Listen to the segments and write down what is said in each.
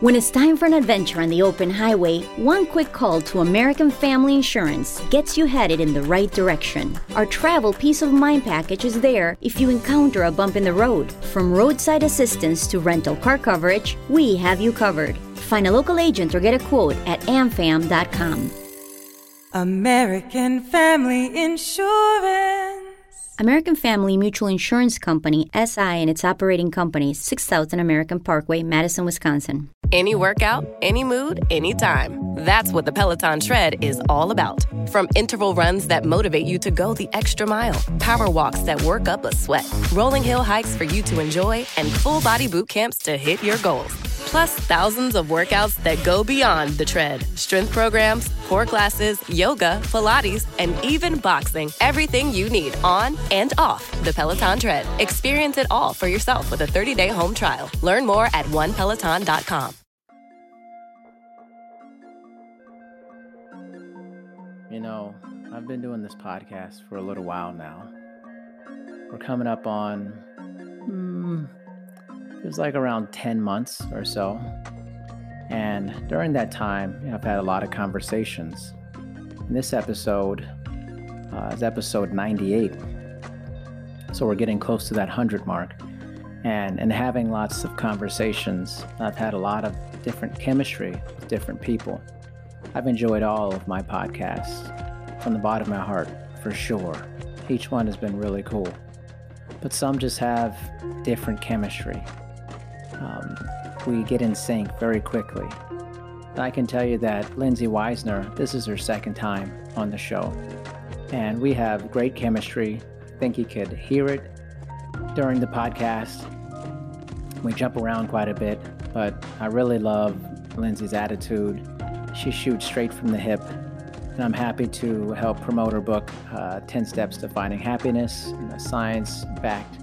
When it's time for an adventure on the open highway, one quick call to American Family Insurance gets you headed in the right direction. Our travel peace of mind package is there if you encounter a bump in the road. From roadside assistance to rental car coverage, we have you covered. Find a local agent or get a quote at amfam.com. American Family Insurance. American Family Mutual Insurance Company, SI, and its operating companies, 6000 American Parkway, Madison, Wisconsin. Any workout, any mood, anytime. That's what the Peloton Tread is all about. From interval runs that motivate you to go the extra mile, power walks that work up a sweat, rolling hill hikes for you to enjoy, and full body boot camps to hit your goals. Plus, thousands of workouts that go beyond the tread strength programs, core classes, yoga, Pilates, and even boxing. Everything you need on and off the Peloton Tread. Experience it all for yourself with a 30 day home trial. Learn more at onepeloton.com. You know, I've been doing this podcast for a little while now. We're coming up on, hmm, it was like around 10 months or so. And during that time, I've had a lot of conversations. And this episode uh, is episode 98. So we're getting close to that 100 mark. And, and having lots of conversations, I've had a lot of different chemistry with different people. I've enjoyed all of my podcasts from the bottom of my heart, for sure. Each one has been really cool. But some just have different chemistry. Um, we get in sync very quickly. I can tell you that Lindsay Weisner, this is her second time on the show. And we have great chemistry. Think you could hear it during the podcast. We jump around quite a bit, but I really love Lindsay's attitude she shoots straight from the hip. And I'm happy to help promote her book, uh, 10 Steps to Finding Happiness, a science backed,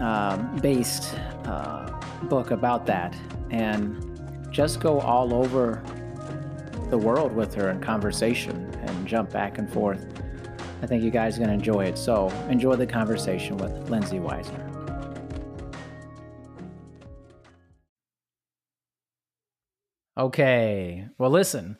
um, based uh, book about that. And just go all over the world with her in conversation and jump back and forth. I think you guys are going to enjoy it. So enjoy the conversation with Lindsay Weisner. Okay. Well, listen.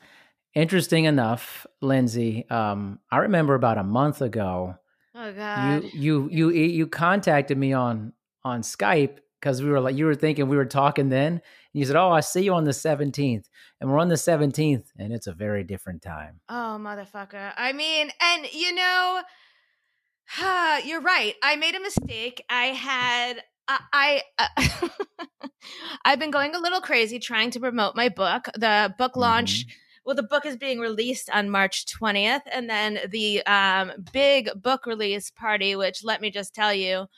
Interesting enough, Lindsay. Um, I remember about a month ago. Oh God. You you you you contacted me on on Skype because we were like you were thinking we were talking then. And you said, "Oh, I see you on the 17th," and we're on the 17th, and it's a very different time. Oh, motherfucker! I mean, and you know, you're right. I made a mistake. I had I, uh, I've been going a little crazy trying to promote my book. The book launch. Mm-hmm. Well, the book is being released on March 20th, and then the um, big book release party, which let me just tell you,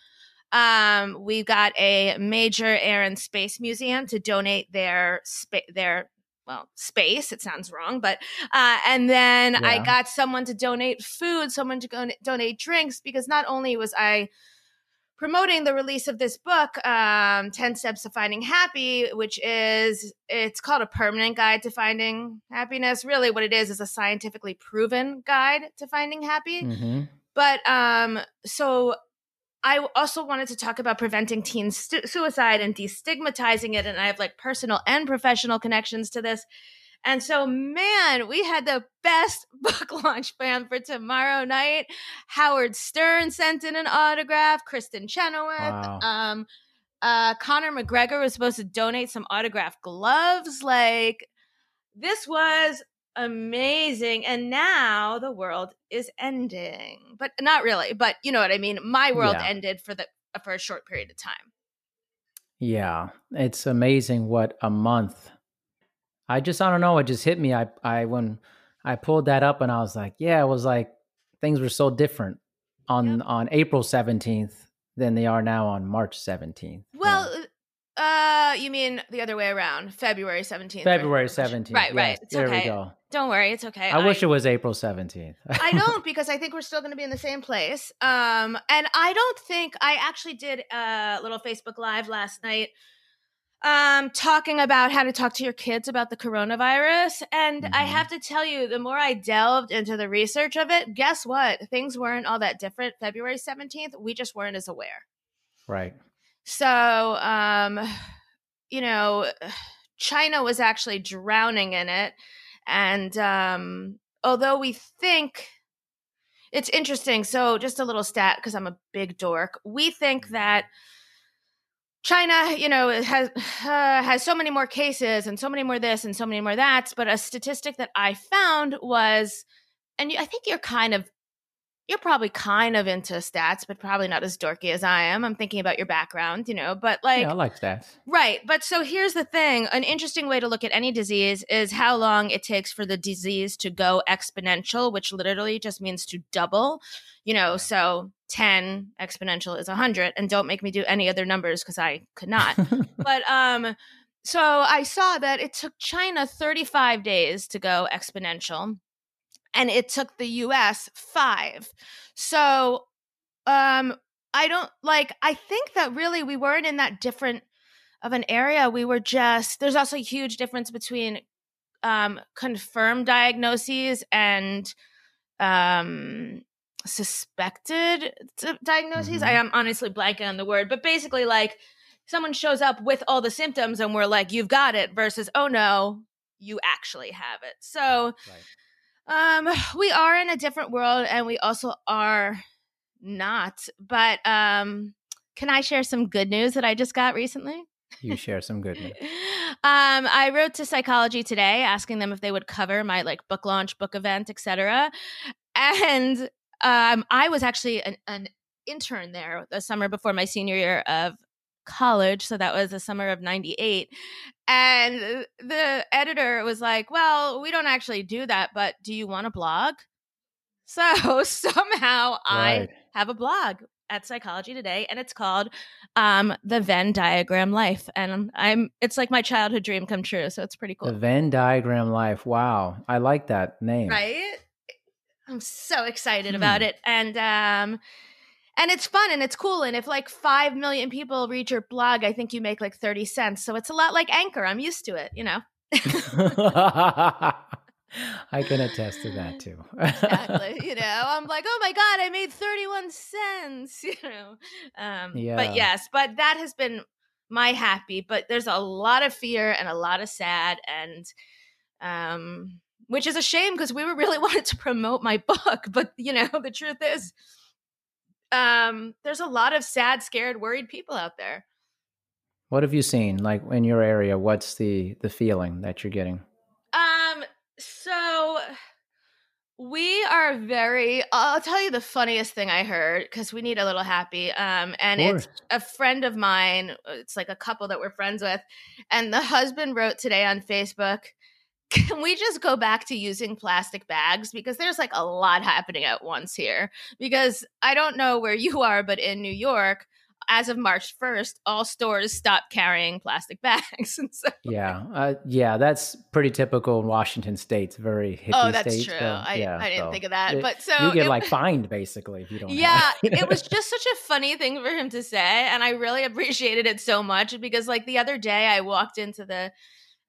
um, we got a major Air and Space Museum to donate their spa- their well space. It sounds wrong, but uh, and then yeah. I got someone to donate food, someone to go- donate drinks because not only was I promoting the release of this book, um, 10 Steps to Finding Happy, which is, it's called a permanent guide to finding happiness. Really, what it is is a scientifically proven guide to finding happy. Mm-hmm. But um, so I also wanted to talk about preventing teen stu- suicide and destigmatizing it. And I have like personal and professional connections to this. And so, man, we had the best book launch plan for tomorrow night. Howard Stern sent in an autograph. Kristin Chenoweth. Wow. Um, uh, Conor McGregor was supposed to donate some autographed gloves. Like, this was amazing. And now the world is ending, but not really. But you know what I mean. My world yeah. ended for the for a short period of time. Yeah, it's amazing what a month I just I don't know. It just hit me. I I when I pulled that up and I was like, yeah, it was like things were so different on yep. on April seventeenth than they are now on March seventeenth. Well, yeah. uh, you mean the other way around? February seventeenth. February seventeenth. Right, right. It's there okay. we go. Don't worry, it's okay. I, I wish it was April seventeenth. I don't because I think we're still going to be in the same place. Um, and I don't think I actually did a little Facebook Live last night um, talking about how to talk to your kids about the coronavirus. And mm-hmm. I have to tell you, the more I delved into the research of it, guess what? Things weren't all that different. February 17th, we just weren't as aware. Right. So, um, you know, China was actually drowning in it. And um, although we think it's interesting, so just a little stat because I'm a big dork, we think that China, you know, has uh, has so many more cases and so many more this and so many more that. But a statistic that I found was, and I think you're kind of you're probably kind of into stats, but probably not as dorky as I am. I'm thinking about your background, you know, but like, yeah, I like stats. Right. But so here's the thing an interesting way to look at any disease is how long it takes for the disease to go exponential, which literally just means to double, you know, so 10 exponential is 100. And don't make me do any other numbers because I could not. but, um, so I saw that it took China 35 days to go exponential and it took the US 5. So um I don't like I think that really we weren't in that different of an area. We were just there's also a huge difference between um confirmed diagnoses and um suspected diagnoses. Mm-hmm. I am honestly blanking on the word, but basically like someone shows up with all the symptoms and we're like you've got it versus oh no, you actually have it. So right um, we are in a different world and we also are not. But um, can I share some good news that I just got recently? You share some good news. um, I wrote to Psychology Today asking them if they would cover my like book launch, book event, etc. And um, I was actually an, an intern there the summer before my senior year of college. So that was the summer of 98. And the editor was like, Well, we don't actually do that, but do you want a blog? So somehow right. I have a blog at Psychology Today, and it's called um, the Venn Diagram Life, and I'm it's like my childhood dream come true. So it's pretty cool. The Venn Diagram Life. Wow, I like that name. Right. I'm so excited hmm. about it, and um, and it's fun and it's cool and if like 5 million people read your blog i think you make like 30 cents so it's a lot like anchor i'm used to it you know I can attest to that too. exactly. You know, I'm like, oh my God, I made 31 cents, you know. Um, yeah. But yes, but that has been my happy, but there's a lot of fear and a lot of sad and um which is a shame because we were really wanted to promote my book, but you know, the truth is um, there's a lot of sad, scared, worried people out there. What have you seen, like in your area? What's the the feeling that you're getting? Um, so we are very. I'll tell you the funniest thing I heard because we need a little happy. Um, and it's a friend of mine. It's like a couple that we're friends with, and the husband wrote today on Facebook can we just go back to using plastic bags? Because there's like a lot happening at once here. Because i don't know where you are but in new york as of march 1st all stores stopped carrying plastic bags. So, yeah uh, yeah that's pretty typical in washington state's very hippie oh that's state, true. so, I, yeah, I didn't so think of that it, but so you get it, like fined basically if you don't yeah it was just such a funny thing for him to say and i really appreciated it so much because like the other day i walked into the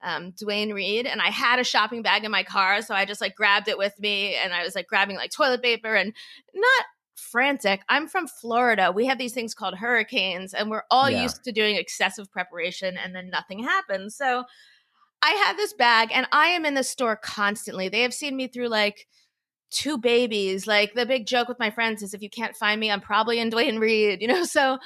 um, Duane Reade, and I had a shopping bag in my car, so I just like grabbed it with me, and I was like grabbing like toilet paper and not frantic. I'm from Florida. We have these things called hurricanes, and we're all yeah. used to doing excessive preparation, and then nothing happens. So I had this bag, and I am in the store constantly. They have seen me through like two babies. Like the big joke with my friends is if you can't find me, I'm probably in Duane Reade, you know? So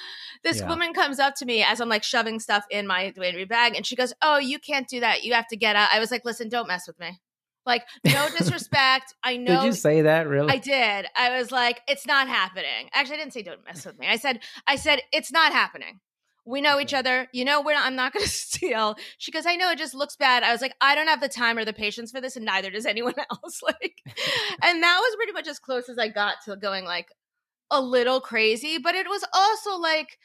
this yeah. woman comes up to me as I'm like shoving stuff in my Duane Reade bag and she goes, Oh, you can't do that. You have to get out. I was like, Listen, don't mess with me. Like, no disrespect. I know. Did you say that really? I did. I was like, it's not happening. Actually, I didn't say don't mess with me. I said, I said, it's not happening. We know each other. You know, we're not, I'm not going to steal. She goes, I know it just looks bad. I was like, I don't have the time or the patience for this, and neither does anyone else. like, and that was pretty much as close as I got to going like a little crazy. But it was also like,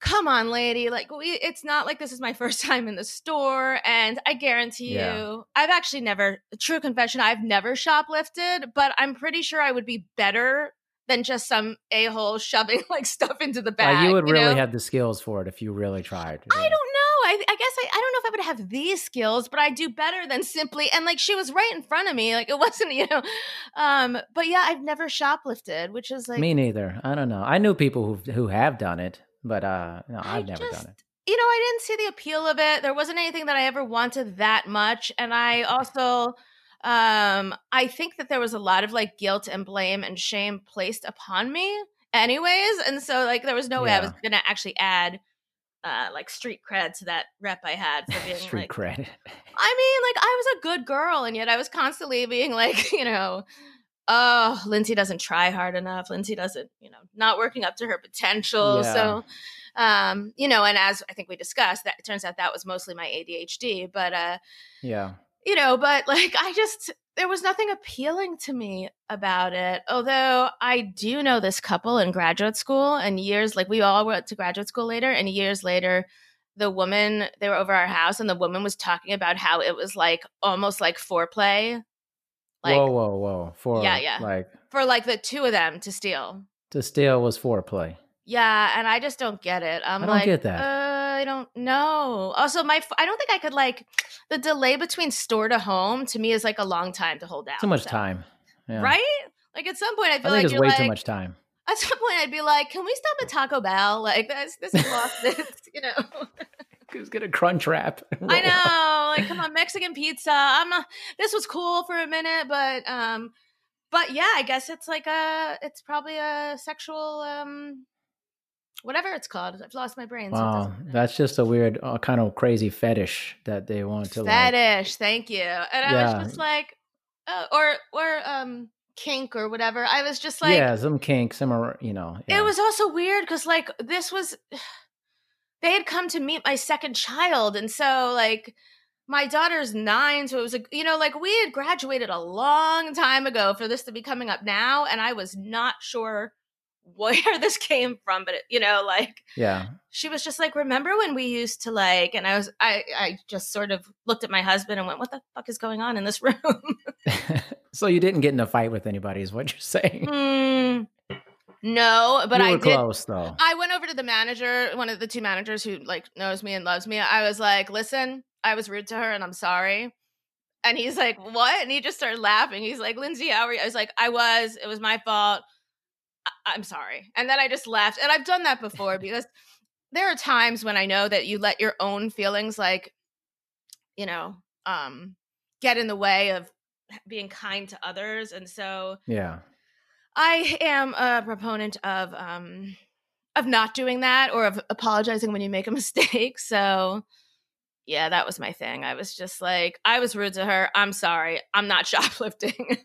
come on, lady. Like, we, it's not like this is my first time in the store. And I guarantee yeah. you, I've actually never, true confession, I've never shoplifted, but I'm pretty sure I would be better than just some a hole shoving like stuff into the bag. Well, you would you really know? have the skills for it if you really tried. I don't know. I, I guess I, I don't know if I would have these skills, but I do better than simply and like she was right in front of me. Like it wasn't, you know. Um, but yeah, I've never shoplifted, which is like me neither. I don't know. I knew people who who have done it, but uh, no, I've never just, done it you know, I didn't see the appeal of it. There wasn't anything that I ever wanted that much. And I also um I think that there was a lot of like guilt and blame and shame placed upon me anyways. And so like there was no way I was gonna actually add uh like street cred to that rep I had for being Street like cred. I mean, like I was a good girl, and yet I was constantly being like, you know, oh, Lindsay doesn't try hard enough. Lindsay doesn't, you know, not working up to her potential. Yeah. So, um, you know, and as I think we discussed, that it turns out that was mostly my ADHD. But uh, Yeah. You know, but like I just there was nothing appealing to me about it. Although I do know this couple in graduate school and years like we all went to graduate school later and years later the woman they were over our house and the woman was talking about how it was like almost like foreplay like whoa, whoa, whoa. For Yeah, yeah. like for like the two of them to steal. to steal was foreplay. Yeah, and I just don't get it. I'm I don't like, get that. Uh, I don't know. Also, my I don't think I could like the delay between store to home to me is like a long time to hold out. Too much so- time. Yeah. right? Like at some point, I I feel think like it's you're way like too much time. at some point I'd be like, can we stop at Taco Bell? Like this, this is lost. This, you know. Who's gonna crunch wrap? I know. Like, come on, Mexican pizza. I'm not. This was cool for a minute, but um, but yeah, I guess it's like a. It's probably a sexual um, whatever it's called. I've lost my brain. so Wow, doesn't that's just a weird, uh, kind of crazy fetish that they want to like. fetish. Thank you. And I was just like, uh, or or um, kink or whatever. I was just like, yeah, some kink, some, are- you know. yeah. It was also weird because like this was they had come to meet my second child, and so like my daughter's nine, so it was a you know like we had graduated a long time ago for this to be coming up now, and I was not sure where this came from, but it, you know like Yeah. she was just like, "Remember when we used to like?" And I was I I just sort of looked at my husband and went, "What the fuck is going on in this room?" so you didn't get in a fight with anybody, is what you're saying? Mm, no, but I did. close though. I went over to the manager, one of the two managers who like knows me and loves me. I was like, "Listen, I was rude to her, and I'm sorry." And he's like, "What?" And he just started laughing. He's like, "Lindsay, how are you?" I was like, "I was. It was my fault. I- I'm sorry." And then I just left. And I've done that before because there are times when I know that you let your own feelings, like, you know, um, get in the way of being kind to others, and so yeah. I am a proponent of um of not doing that or of apologizing when you make a mistake. So yeah, that was my thing. I was just like, I was rude to her. I'm sorry. I'm not shoplifting.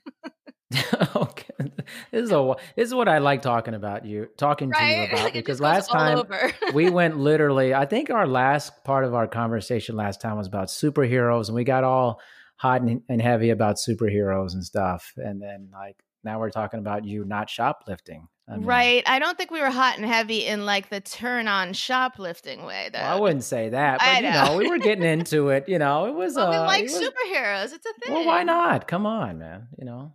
okay. This is a this is what I like talking about you talking to you about because last time we went literally I think our last part of our conversation last time was about superheroes and we got all hot and, and heavy about superheroes and stuff and then like now we're talking about you not shoplifting. I mean, right. I don't think we were hot and heavy in like the turn on shoplifting way though. Well, I wouldn't say that, but I you know, know. we were getting into it. You know, it was. Well, we uh, like it was- superheroes. It's a thing. Well, why not? Come on, man. You know,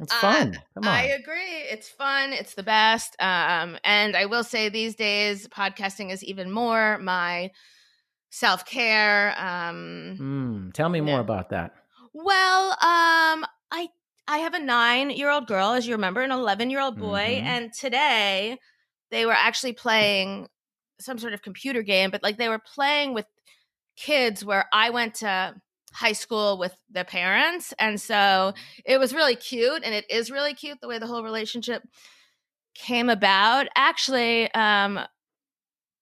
it's Uh, fun. Come on. I agree. It's fun. It's the best. Um, and I will say these days, podcasting is even more my self care. Um, Mm, tell me more Yeah. about that. well, um, I I have a nine year old girl, as you remember, an eleven year old boy, Mhm. and today they were actually playing some sort of computer game, but like they were playing with kids where I went to high school with the parents, and so it was really cute, and it is really cute the way the whole relationship came about. Actually, um,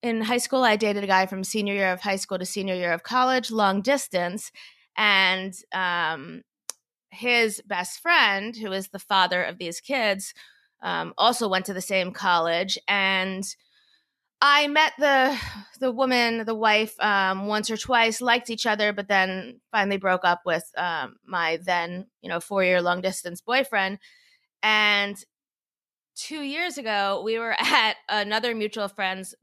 in high school, I dated a guy from senior year of high school to senior year of college, long distance, and um, his best friend, who is the father of these kids, um, also went to the same college, and I met the the woman, the wife, um, once or twice, liked each other, but then finally broke up with um, my then, you know, four year long distance boyfriend. And two years ago, we were at another mutual friend's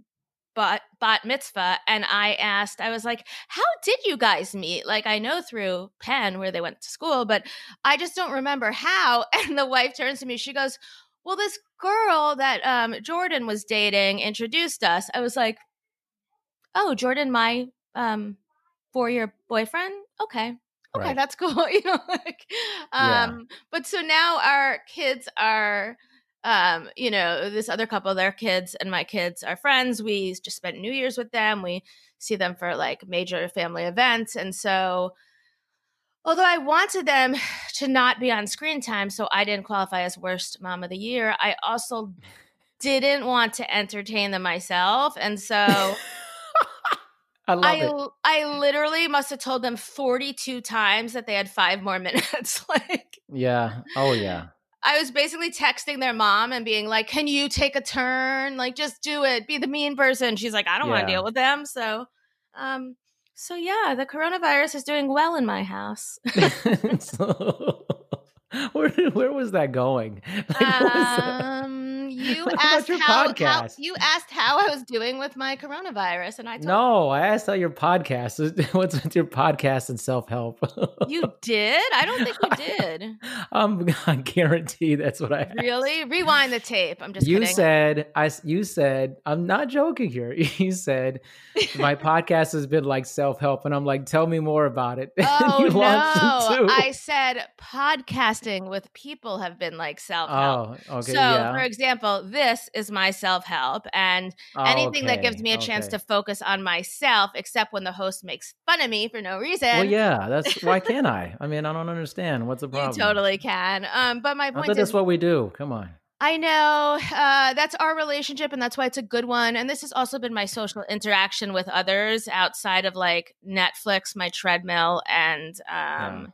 bat, bat mitzvah, and I asked, I was like, "How did you guys meet?" Like, I know through Penn where they went to school, but I just don't remember how. And the wife turns to me, she goes, "Well, this girl that um, Jordan was dating introduced us." I was like, "Oh, Jordan, my um, four-year boyfriend? Okay." Okay, Right. that's cool. You know, like, Yeah. um, but so now our kids are um, you know, this other couple, their kids and my kids are friends. We just spent New Year's with them. We see them for like major family events. And so, although I wanted them to not be on screen time, so I didn't qualify as worst mom of the year, I also didn't want to entertain them myself. And so I love I, I literally must have told them 42 times that they had five more minutes. like, Yeah. Oh yeah. I was basically texting their mom and being like, "Can you take a turn? Like, just do it. Be the mean person." She's like, "I don't want to deal with them." So, um, so yeah, the coronavirus is doing well in my house. So, where where was that going? Like, what was that? um, you asked your how, how you asked how I was doing with my coronavirus, and I told No, I asked how your podcast is. What's with your podcast and self help? you did. I don't think you did. I'm I guarantee that's what I asked. Really? Rewind the tape. I'm just you kidding. said I. You said I'm not joking here. You said my podcast has been like self help, and I'm like, tell me more about it. Oh you no! I said podcasting with people have been like self help. Oh, okay, so, yeah. for example, this is my self help, and anything that gives me a chance okay. to focus on myself, except when the host makes fun of me for no reason. Well, yeah, that's why can't I? I mean, I don't understand. What's the problem you totally can. Um, but my point is, that's what we do. Come on. I know uh, that's our relationship, and that's why it's a good one. And this has also been my social interaction with others outside of like Netflix, my treadmill, and um,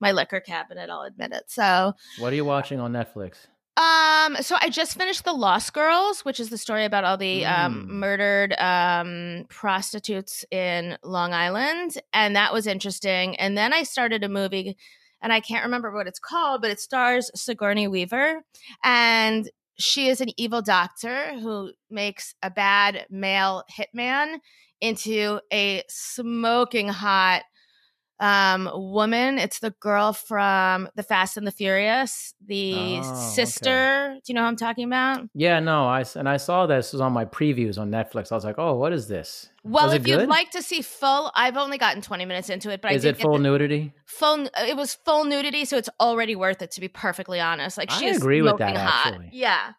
my liquor cabinet. I'll admit it. So, What are you watching on Netflix? Um, so I just finished The Lost Girls, which is the story about all the um, Mm. murdered um, prostitutes in Long Island, and that was interesting. And then I started a movie, and I can't remember what it's called, but it stars Sigourney Weaver, and she is an evil doctor who makes a bad male hitman into a smoking hot um woman it's the girl from the fast and the furious the Oh, okay. sister do you know who i'm talking about Yeah, no, I and I saw this was on my previews on Netflix. I was like, oh, what is this? well Was if you'd like to see full i've only gotten 20 minutes into it but is i did it get full the nudity? full it was full nudity so it's already worth it to be perfectly honest like she's I agree with that, hot. actually. yeah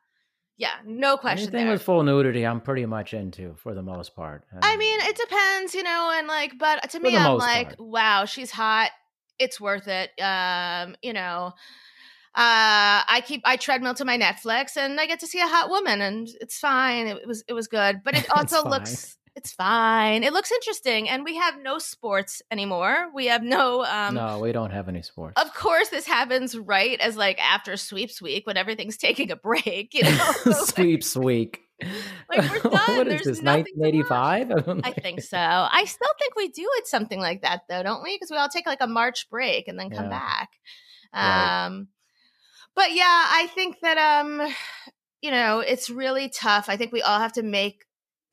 yeah no question Anything there. with full nudity, I'm pretty much into for the most part. I mean, it depends, you know, and like, but to me, I'm like, part. wow, she's hot. It's worth it. Um, you know, uh, I keep I treadmill to my Netflix, and I get to see a hot woman, and it's fine. It, was it was good, but it also looks it's fine. It looks interesting, and we have no sports anymore. We have no. Um, no, we don't have any sports. Of course, this happens right as like after sweeps week when everything's taking a break. You know, Sweeps week. Like, we're done. what is There's this? nothing to 1985? I think so. I still think we do it something like that though, don't we? Because we all take like a March break and then come Yeah. back. Right. Um but yeah, I think that um you know, it's really tough. I think we all have to make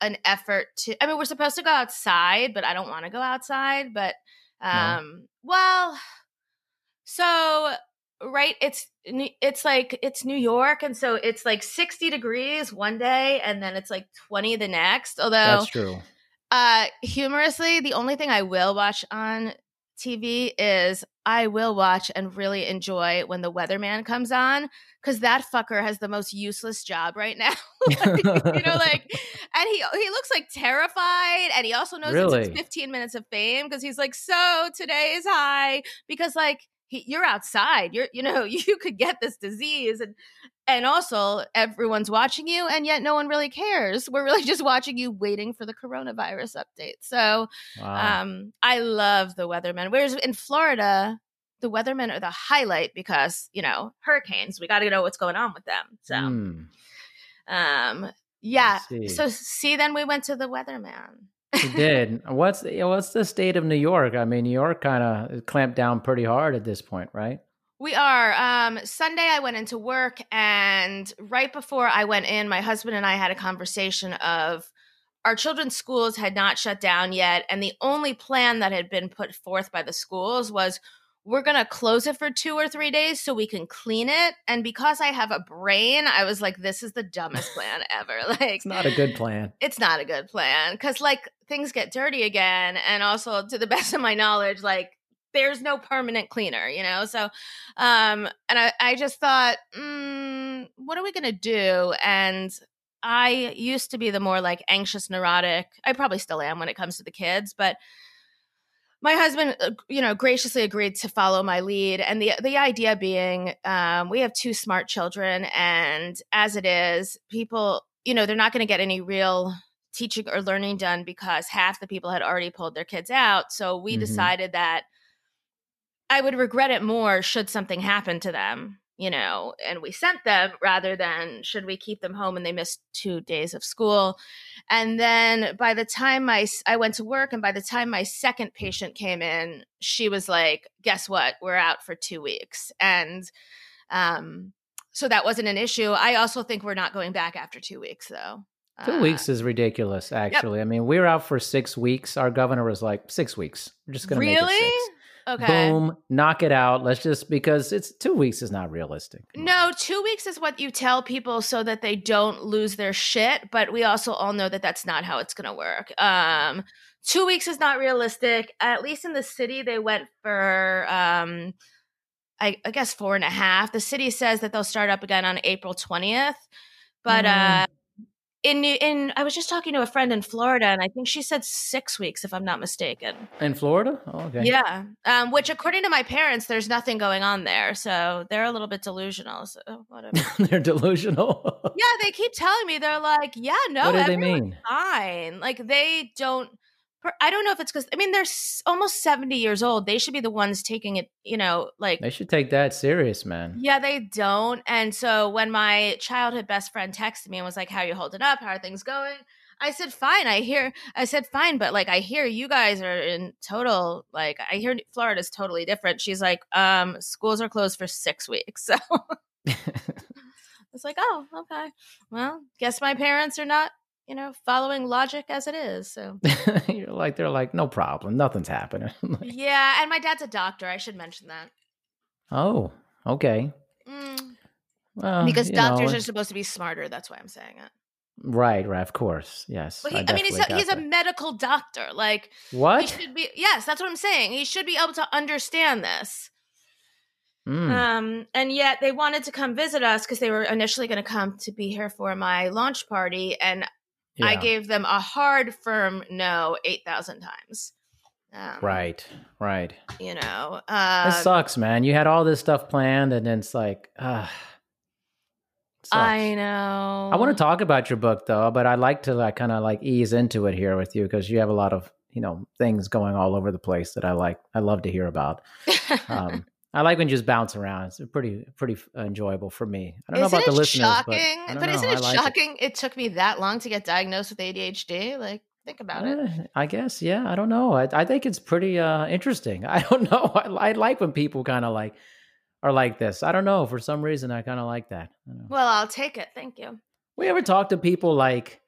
an effort to I mean, we're supposed to go outside, but I don't want to go outside, but um well, so right it's it's like it's New York and so it's like 60 degrees one day and then it's like 20 the next. Although That's true. uh humorously, the only thing I will watch on TV is I will watch and really enjoy when the weatherman comes on because that fucker has the most useless job right now. Like, you know, like, and he he looks like terrified, and he also knows it's 15 minutes of fame because he's like, so today is high because like he, you're outside, you're you know you could get this disease and and also everyone's watching you and yet no one really cares we're really just watching you waiting for the coronavirus update so Wow. um i love the weathermen whereas in florida the weathermen are the highlight because you know hurricanes we got to know what's going on with them so Hmm. um yeah see. so see then we went to the weatherman You did. What's the, what's the state of New York? I mean, New York kind of clamped down pretty hard at this point, right? We are. Um, Sunday, I went into work, and right before I went in, my husband and I had a conversation of our children's schools had not shut down yet, and the only plan that had been put forth by the schools was we're going to close it for two or three days so we can clean it. And because I have a brain, I was like, this is the dumbest plan ever. Like, It's not a good plan. it's not a good plan because like things get dirty again and also to the best of my knowledge like there's no permanent cleaner you know so um and i, I just thought mm, what are we gonna do and I used to be the more like anxious, neurotic. I probably still am when it comes to the kids, but my husband, uh, you know, graciously agreed to follow my lead, and the the idea being, um, we have two smart children, and as it is, people, you know, they're not going to get any real teaching or learning done because half the people had already pulled their kids out. So we mm-hmm. decided that I would regret it more should something happen to them you know, and we sent them rather than should we keep them home and they missed two days of school. And then by the time my I went to work and by the time my second patient came in, she was like, "Guess what? We're out for 2 weeks." And um so that wasn't an issue. I also think we're not going back after 2 weeks though. Two uh, weeks is ridiculous, actually. Yep. I mean, we were out for six weeks. Our governor was like, six weeks. We're just going to really? make it six. Okay. Boom, knock it out. Let's just because it's two weeks is not realistic. No, two weeks is what you tell people so that they don't lose their shit. But we also all know that that's not how it's going to work. Um, two weeks is not realistic. At least in the city, they went for. Um, I, I guess four and a half. The city says that they'll start up again on April 20th. But mm. uh, in in I was just talking to a friend in Florida, and I think she said six weeks, if I'm not mistaken. In Florida, oh, okay. Yeah, um, which according to my parents, there's nothing going on there, so they're a little bit delusional. So whatever. they're delusional. yeah, they keep telling me they're like, yeah, no, what do they mean? Fine, like they don't I don't know if it's because I mean they're almost seventy years old. They should be the ones taking it. You know, like they should take that serious, man. Yeah, they don't. And so when my childhood best friend texted me and was like, "How are you holding up? How are things going?" I said, "Fine." I hear. I said, "Fine," but like I hear you guys are in total. Like I hear Florida's totally different. She's like, "Um, schools are closed for six weeks." So. it's like, oh, okay. Well, guess my parents are not you know, following logic as it is. So you're like, they're like, no problem, nothing's happening. like, yeah, and my dad's a doctor. I should mention that. Oh, okay. Mm. Well, because doctors know, are supposed to be smarter. That's why I'm saying it. Right, right, of course, yes. Well, he, I, I, mean, he's a, he's a medical doctor. Like what? He should be. Yes, that's what I'm saying. He should be able to understand this. Mm. Um, and yet they wanted to come visit us because they were initially going to come to be here for my launch party, and yeah. I gave them a hard, firm no 8,000 times. Um, right, right. You know, uh, it sucks, man. You had all this stuff planned, and then it's like, ah. I know. I want to talk about your book though, but I'd like to like kind of like ease into it here with you because you have a lot of you know things going all over the place that I like. I love to hear about. Um, I like when you just bounce around. It's pretty pretty enjoyable for me. I don't isn't know about the listeners, shocking? but, but isn't it like shocking? It. it. took me that long to get diagnosed with ADHD. Like, think about it. Eh, I guess, yeah. I don't know. I, I think it's pretty uh, interesting. I don't know. I, I like when people kind of like are like this. I don't know. For some reason, I kind of like that. Well, I'll take it. Thank you. We ever talk to people like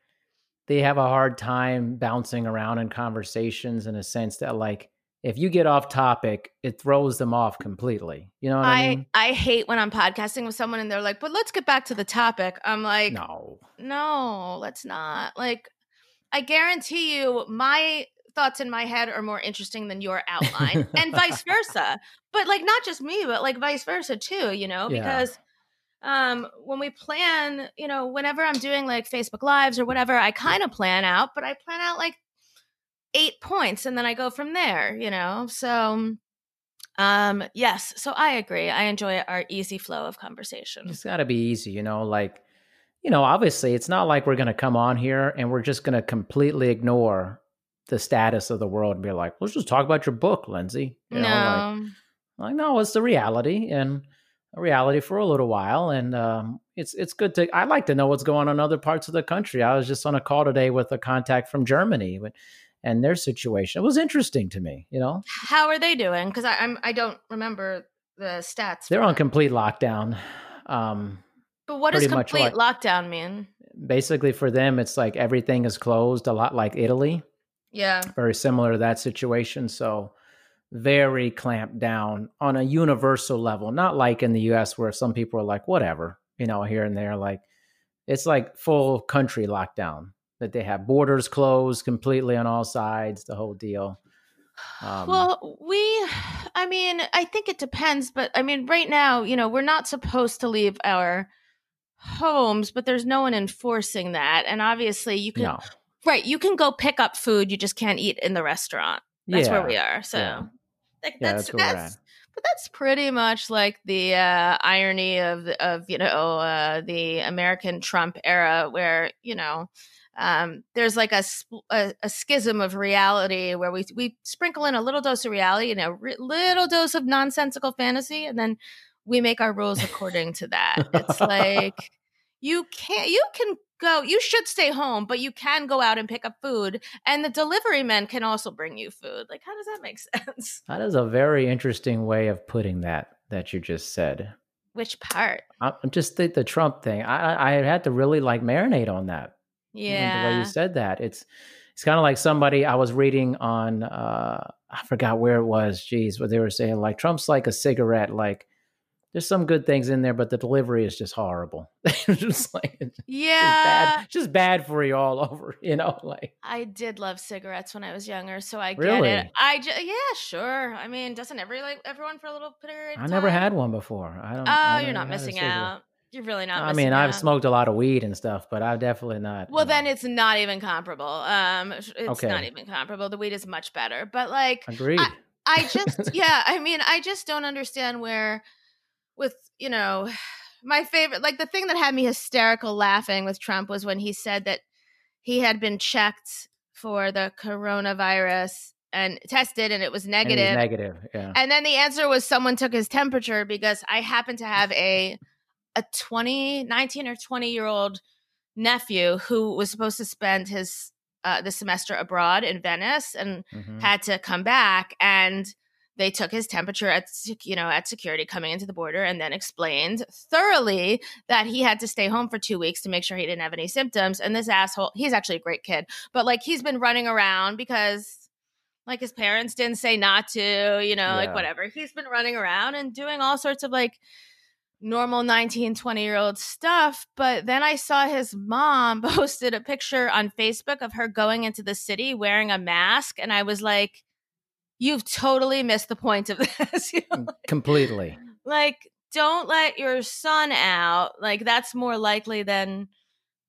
they have a hard time bouncing around in conversations in a sense that like if you get off topic, it throws them off completely. You know what I, I mean? I hate when I'm podcasting with someone and they're like, "But let's get back to the topic." I'm like, "No, no, let's not." Like, I guarantee you, my thoughts in my head are more interesting than your outline, and vice versa. But like, not just me, but like vice versa too. You know, yeah. because um when we plan you know whenever i'm doing like facebook lives or whatever i kind of plan out but i plan out like eight points and then I go from there, you know? So, um, yes. So I agree. I enjoy our easy flow of conversation. It's got to be easy, you know, like, you know, obviously it's not like we're going to come on here and we're just going to completely ignore the status of the world and be like, let's just talk about your book, Lindsay. You know, no. Like, like, no, it's the reality and a reality for a little while. And, um, it's, it's good to, I like to know what's going on in other parts of the country. I was just on a call today with a contact from Germany, but and their situation. It was interesting to me, you know. How are they doing? Because I'm I don't remember the stats. They're on complete lockdown. Um, but what does complete like, lockdown mean? Basically, for them, it's like everything is closed. A lot like Italy. Yeah. Very similar to that situation. So very clamped down on a universal level. Not like in the U.S. where some people are like, whatever, you know, here and there. Like it's like full country lockdown that they have borders closed completely on all sides, the whole deal. Um, well, we, I mean, I think it depends, but I mean, right now, you know, we're not supposed to leave our homes, but there's no one enforcing that. And obviously, you can No. right, you can go pick up food, you just can't eat in the restaurant. That's where we are. So yeah. like, Yeah, that's that's we're that's at. but that's pretty much like the uh, irony of of you know uh, the American Trump era, where you know um, there's like a, a a schism of reality where we we sprinkle in a little dose of reality and a re- little dose of nonsensical fantasy, and then we make our rules according to that. It's like you can't you can go you should stay home but you can go out and pick up food and the delivery men can also bring you food like how does that make sense That is a very interesting way of putting that that you just said. which part I I just think the Trump thing. I I I had to really like marinate on that. When- the way you said that. It's it's kind of like somebody I was reading on uh I forgot where it was. Geez, what they were saying like Trump's like a cigarette. Like there's some good things in there, but the delivery is just horrible. Just like it's just yeah bad, just bad for you all over. You know, like i did love cigarettes when i was younger so i get it i just yeah sure i mean doesn't every like everyone for a little period of I never had one before. I don't. oh I you're not missing out you're really not I mean, I've out. smoked a lot of weed and stuff, but I've definitely not. well you then know, it's not even comparable um it's Okay. not even comparable the weed is much better but like agreed. I just, yeah, I mean, I just don't understand where, with, you know, my favorite, like the thing that had me hysterical laughing with Trump was when he said that he had been checked for the coronavirus and tested and it was And it was negative. negative. Yeah. And then the answer was someone took his temperature because I happen to have a a 20, 19 or 20 year old nephew who was supposed to spend his uh, the semester abroad in Venice and Mhm. had to come back and they took his temperature at you know at security coming into the border and then explained thoroughly that he had to stay home for 2 weeks to make sure he didn't have any symptoms and this asshole he's actually a great kid but like he's been running around because like his parents didn't say not to you know like whatever he's been running around and doing all sorts of like normal 19 20 year old stuff but then i saw his mom posted a picture on facebook of her going into the city wearing a mask and i was like you've totally missed the point of this You know, Completely. like don't let your son out like that's more likely than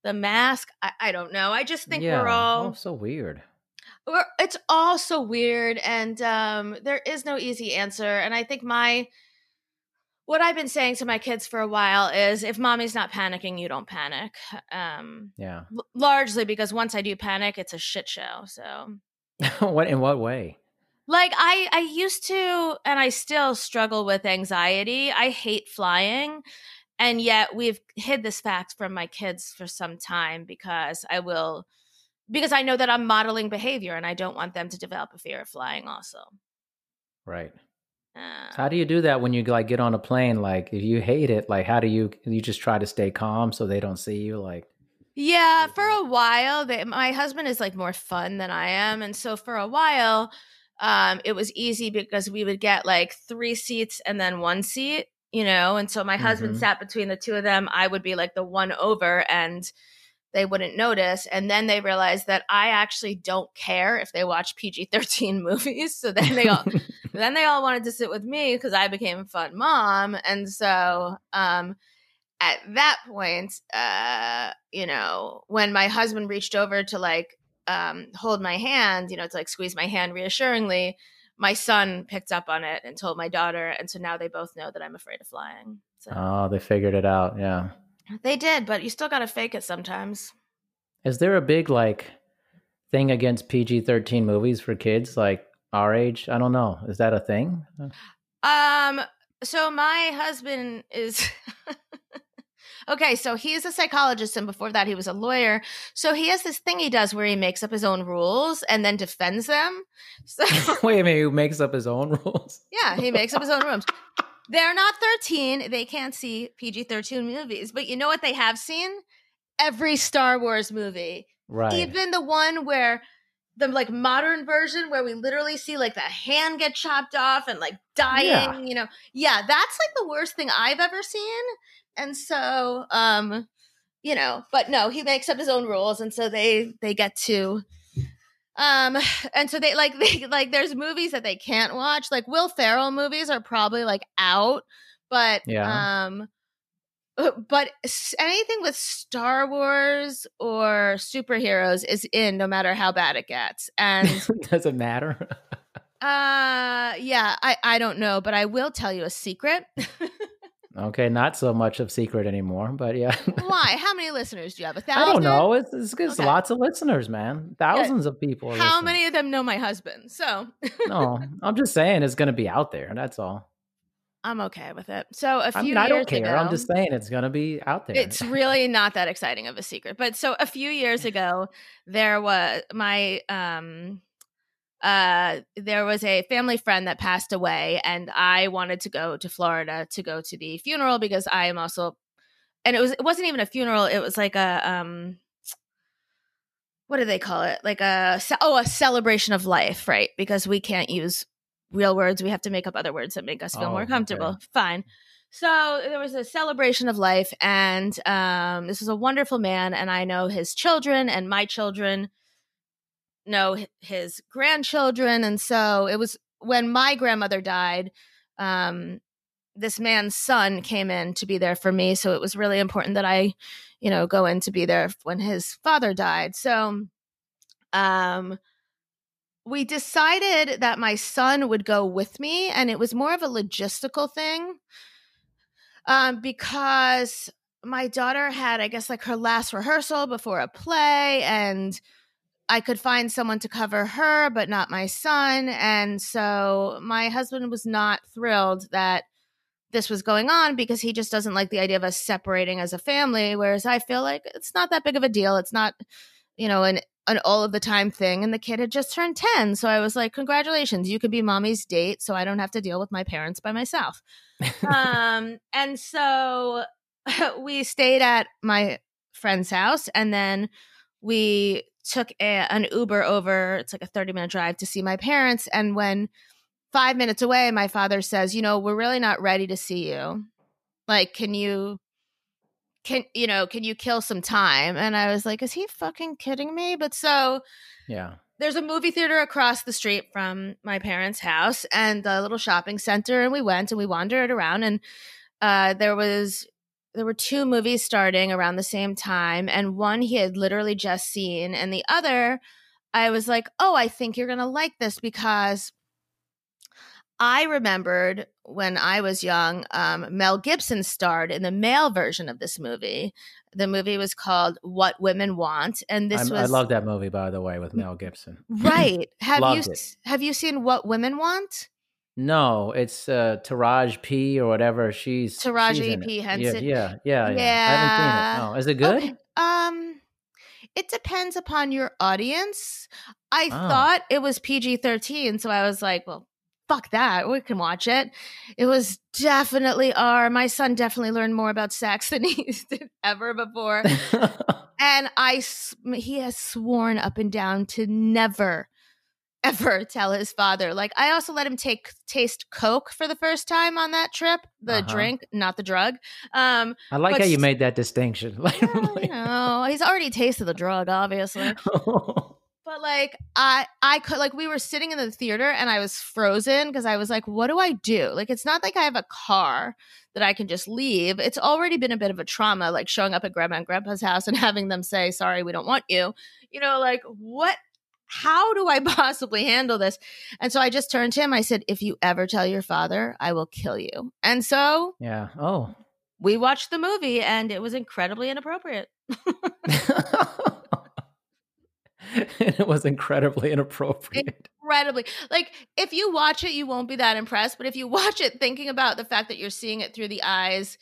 the mask i, I don't know i just think yeah. we're all Oh, so weird. we're, it's all so weird and um there is no easy answer and i think my what i've been saying to my kids for a while is if mommy's not panicking you don't panic um Yeah. l- largely because once i do panic it's a shit show so what in what way? like i i used to and i still struggle with anxiety i hate flying and yet we've hid this fact from my kids for some time because i will because i know that i'm modeling behavior and i don't want them to develop a fear of flying also Right. Uh, How do you do that when you like get on a plane? Like if you hate it, like how do you you just try to stay calm so they don't see you? Like Yeah, for a while, they, my husband is like more fun than I am, and so for a while, um, it was easy because we would get like three seats and then one seat, you know, and so my husband Mhm. sat between the two of them. I would be like the one over, and they wouldn't notice. And then they realized that I actually don't care if they watch PG thirteen movies. So then they all then they all wanted to sit with me because I became a fun mom. And so um at that point, uh, you know, when my husband reached over to like um hold my hand, you know, to like squeeze my hand reassuringly, my son picked up on it and told my daughter, and so now they both know that I'm afraid of flying. So oh, they figured it out. Yeah. They did, but you still gotta fake it sometimes. Is there a big like thing against PG thirteen movies for kids like our age? I don't know. Is that a thing? Um, so my husband is okay. So he's a psychologist, and before that, he was a lawyer. So he has this thing he does where he makes up his own rules and then defends them. So Wait a minute, who makes up his own rules? yeah, he makes up his own rules. They're not 13. They can't see PG 13 movies. But you know what they have seen? Every Star Wars movie. Right. Even the one where the like modern version where we literally see like the hand get chopped off and like dying, Yeah. you know. Yeah, that's like the worst thing I've ever seen. And so um you know, but no, he makes up his own rules and so they they get to um and so they like they like there's movies that they can't watch. Like Will Ferrell movies are probably like out, but Yeah. um uh, but anything with Star Wars or superheroes is in no matter how bad it gets. And does it matter? uh yeah, I I don't know, but I will tell you a secret. Okay, not so much of secret anymore, but yeah. Why? How many listeners do you have? A thousand? I don't know. It's it's, it's okay. lots of listeners, man. Thousands yeah. of people. How listening. many of them know my husband? So No, I'm just saying it's going to be out there. That's all. I'm okay with it. So a few I mean, I don't care. Ago, I'm just saying it's going to be out there. It's really not that exciting of a secret. But so a few years ago, there was my um uh there was a family friend that passed away and I wanted to go to Florida to go to the funeral because I am also and it was it wasn't even a funeral, it was like a um what do they call it? Like a oh, a celebration of life, right? Because we can't use real words. We have to make up other words that make us feel oh, more comfortable. Okay. Fine. So there was a celebration of life, and um, this is a wonderful man, and I know his children, and my children know his grandchildren, and so it was when my grandmother died. Um, this man's son came in to be there for me, so it was really important that I, you know, go in to be there when his father died. So, um, we decided that my son would go with me and it was more of a logistical thing um, because my daughter had i guess like her last rehearsal before a play and i could find someone to cover her but not my son and so my husband was not thrilled that this was going on because he just doesn't like the idea of us separating as a family whereas i feel like it's not that big of a deal. It's not you know an an all of the time thing and the kid had just turned 10 so i was like congratulations you could be mommy's date so i don't have to deal with my parents by myself. Um and so we stayed at my friend's house and then we took a, an uber over it's like a 30 minute drive to see my parents and when five minutes away my father says you know we're really not ready to see you. Like can you can you know can you kill some time? And i was like is he fucking kidding me? But so yeah. there's a movie theater across the street from my parents house and a little shopping center and we went and we wandered around and uh, there was there were two movies starting around the same time and one he had literally just seen and the other i was like oh i think you're gonna like this because I remembered when I was young, um, Mel Gibson starred in the male version of this movie. The movie was called What Women Want, and this I'm, was. I love that movie, by the way, with Mel Gibson. Right? Have you it. have you seen What Women Want? No, it's uh, Taraji P or whatever. She's Taraji P Henson. Yeah, yeah, yeah, yeah, I haven't seen it. No, is it good? Okay. Um, it depends upon your audience. I oh. thought it was PG thirteen, so I was like, well, fuck that. We can watch it. It was definitely R. My son definitely learned more about sex than he did ever before. and I, he has sworn up and down to never, ever tell his father. Like, I also let him take taste Coke for the first time on that trip, the uh-huh. drink, not the drug. Um, I like how you made that distinction. like, you know, he's already tasted the drug, obviously. But like I I could like we were sitting in the theater and I was frozen because I was like, what do I do? Like it's not like I have a car that I can just leave. It's already been a bit of a trauma, like showing up at grandma and grandpa's house and having them say, sorry, we don't want you. You know, like what how do I possibly handle this? And so I just turned to him. I said, if you ever tell your father, I will kill you. And so Yeah. Oh. We watched the movie and it was incredibly inappropriate. it was incredibly inappropriate. Incredibly. Like if you watch it, you won't be that impressed. But if you watch it thinking about the fact that you're seeing it through the eyes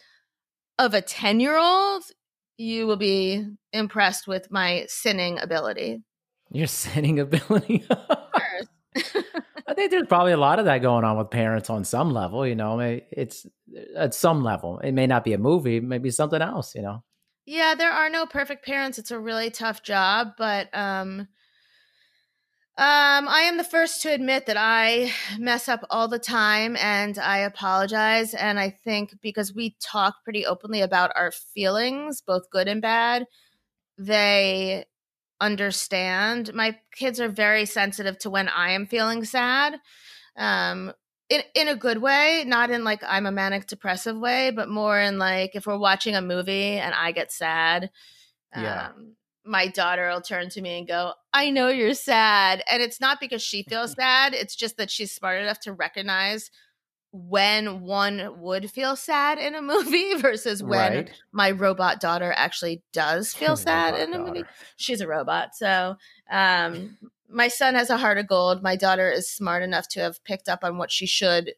of a 10 year old, you will be impressed with my sinning ability. Your sinning ability? Of course. I think there's probably a lot of that going on with parents on some level. You know, it's at some level. It may not be a movie, maybe something else. You know. Yeah, there are no perfect parents. It's a really tough job, but um um I am the first to admit that I mess up all the time and I apologize and I think because we talk pretty openly about our feelings, both good and bad, they understand. My kids are very sensitive to when I am feeling sad. Um in in a good way, not in like I'm a manic depressive way, but more in like if we're watching a movie and I get sad, Yeah. um, my daughter will turn to me and go, "I know you're sad," and it's not because she feels sad; it's just that she's smart enough to recognize when one would feel sad in a movie versus when right. my robot daughter actually does feel sad in a movie she's a robot. So um, my son has a heart of gold. My daughter is smart enough to have picked up on what she should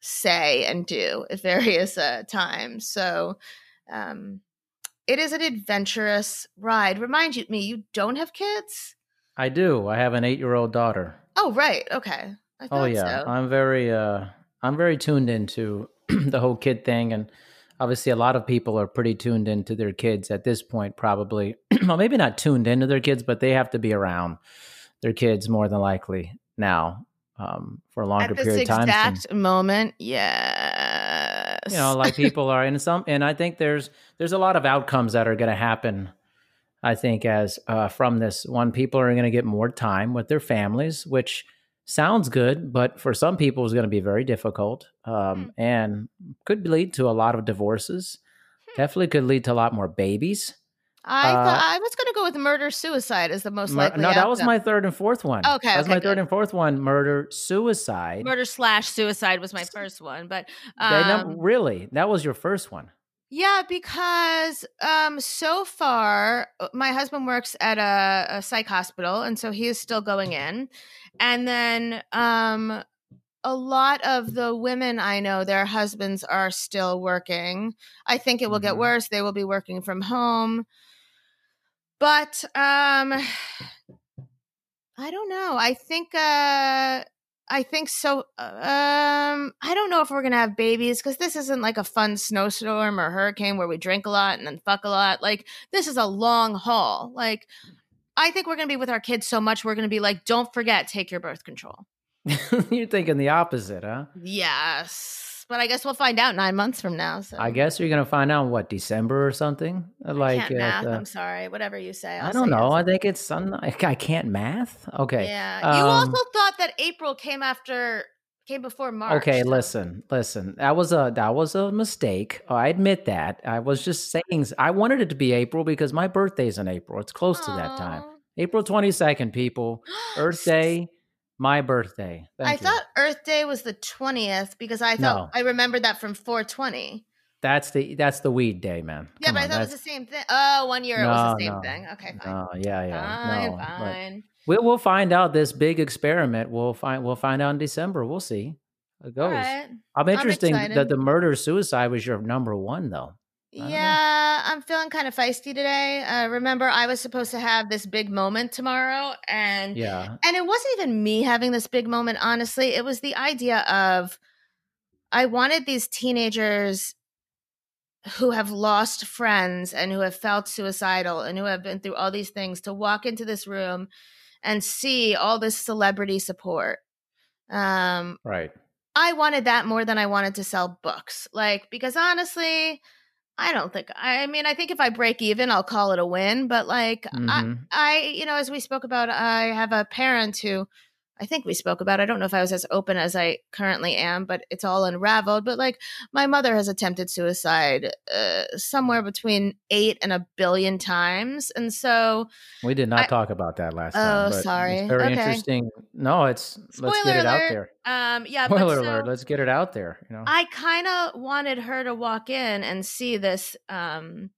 say and do at various uh, times. So um, it is an adventurous ride. Remind you, me, you don't have kids? I do. I have an eight-year-old daughter. Oh, right. Okay. I thought Oh yeah, so. I'm very uh I'm very tuned into the whole kid thing and obviously a lot of people are pretty tuned into their kids at this point probably. well, maybe not tuned into their kids, but they have to be around their kids more than likely now um for a longer period of time. exact moment, yes. you know like people are in some and i think there's there's a lot of outcomes that are going to happen i think as uh, from this one people are going to get more time with their families which sounds good but for some people is going to be very difficult um, and could lead to a lot of divorces. Definitely could lead to a lot more babies. I uh, thought I was going to go with murder suicide as the most Mur- likely. no that was my third and fourth one. Okay, that was okay, my third and fourth one murder suicide. Murder slash suicide was my first one, but um, really? That was your first one yeah, because um, so far uh, my husband works at a, a psych hospital, and so he is still going in, and then um, a lot of the women I know, their husbands are still working. I think it will get Mhm. worse; they will be working from home, but um, I don't know. I think uh I think so um I don't know if we're going to have babies cuz this isn't like a fun snowstorm or hurricane where we drink a lot and then fuck a lot. Like this is a long haul. Like I think we're going to be with our kids so much we're going to be like don't forget take your birth control. you're thinking the opposite huh Yes. But I guess we'll find out 9 months from now. So I guess you're gonna find out what December or something. I Like can't math. uh, I'm sorry. Whatever you say. I'll I don't say know. yes. I think it's. I I can't math. Okay. Yeah. You um, also thought that April came after came before March. Okay. so- Listen. Listen. That was a that was a mistake. I admit that. I was just saying. I wanted it to be April because my birthday's in April. It's close to that time. April twenty second. People. Earth Day. My birthday. Thank I you. thought Earth Day was the 20th because I thought No. I remembered that from 420. that's the that's the weed day, man. Yeah, Come but I thought it was the same thing. Oh, one year it was the same no, thing. Okay, fine. No, yeah, yeah. fine, no, fine. We'll we'll find out this big experiment. We'll find we'll find out in December. We'll see. It goes. right. I'm interesting excited. that the murder suicide was your number one though. Know. Yeah, I'm feeling kind of feisty today. Uh, remember, I was supposed to have this big moment tomorrow, and Yeah. and it wasn't even me having this big moment. Honestly, it was the idea of I wanted these teenagers who have lost friends and who have felt suicidal and who have been through all these things to walk into this room and see all this celebrity support. Um, Right. I wanted that more than I wanted to sell books. Like, because honestly, I don't think, I mean, I think if I break even, I'll call it a win. But like, I, Mhm. I, you know, as we spoke about, I have a parent who I think we spoke about. I don't know if I was as open as I currently am, but it's all unraveled. But like, my mother has attempted suicide uh, somewhere between eight and a billion times. And so, We did not I- talk about that last Oh, time. but sorry. It's very Okay. interesting. No, it's let's Spoiler get it out alert. there. um, yeah, but Spoiler so, alert. Let's get it out there. You know. I kind of wanted her to walk in and see this um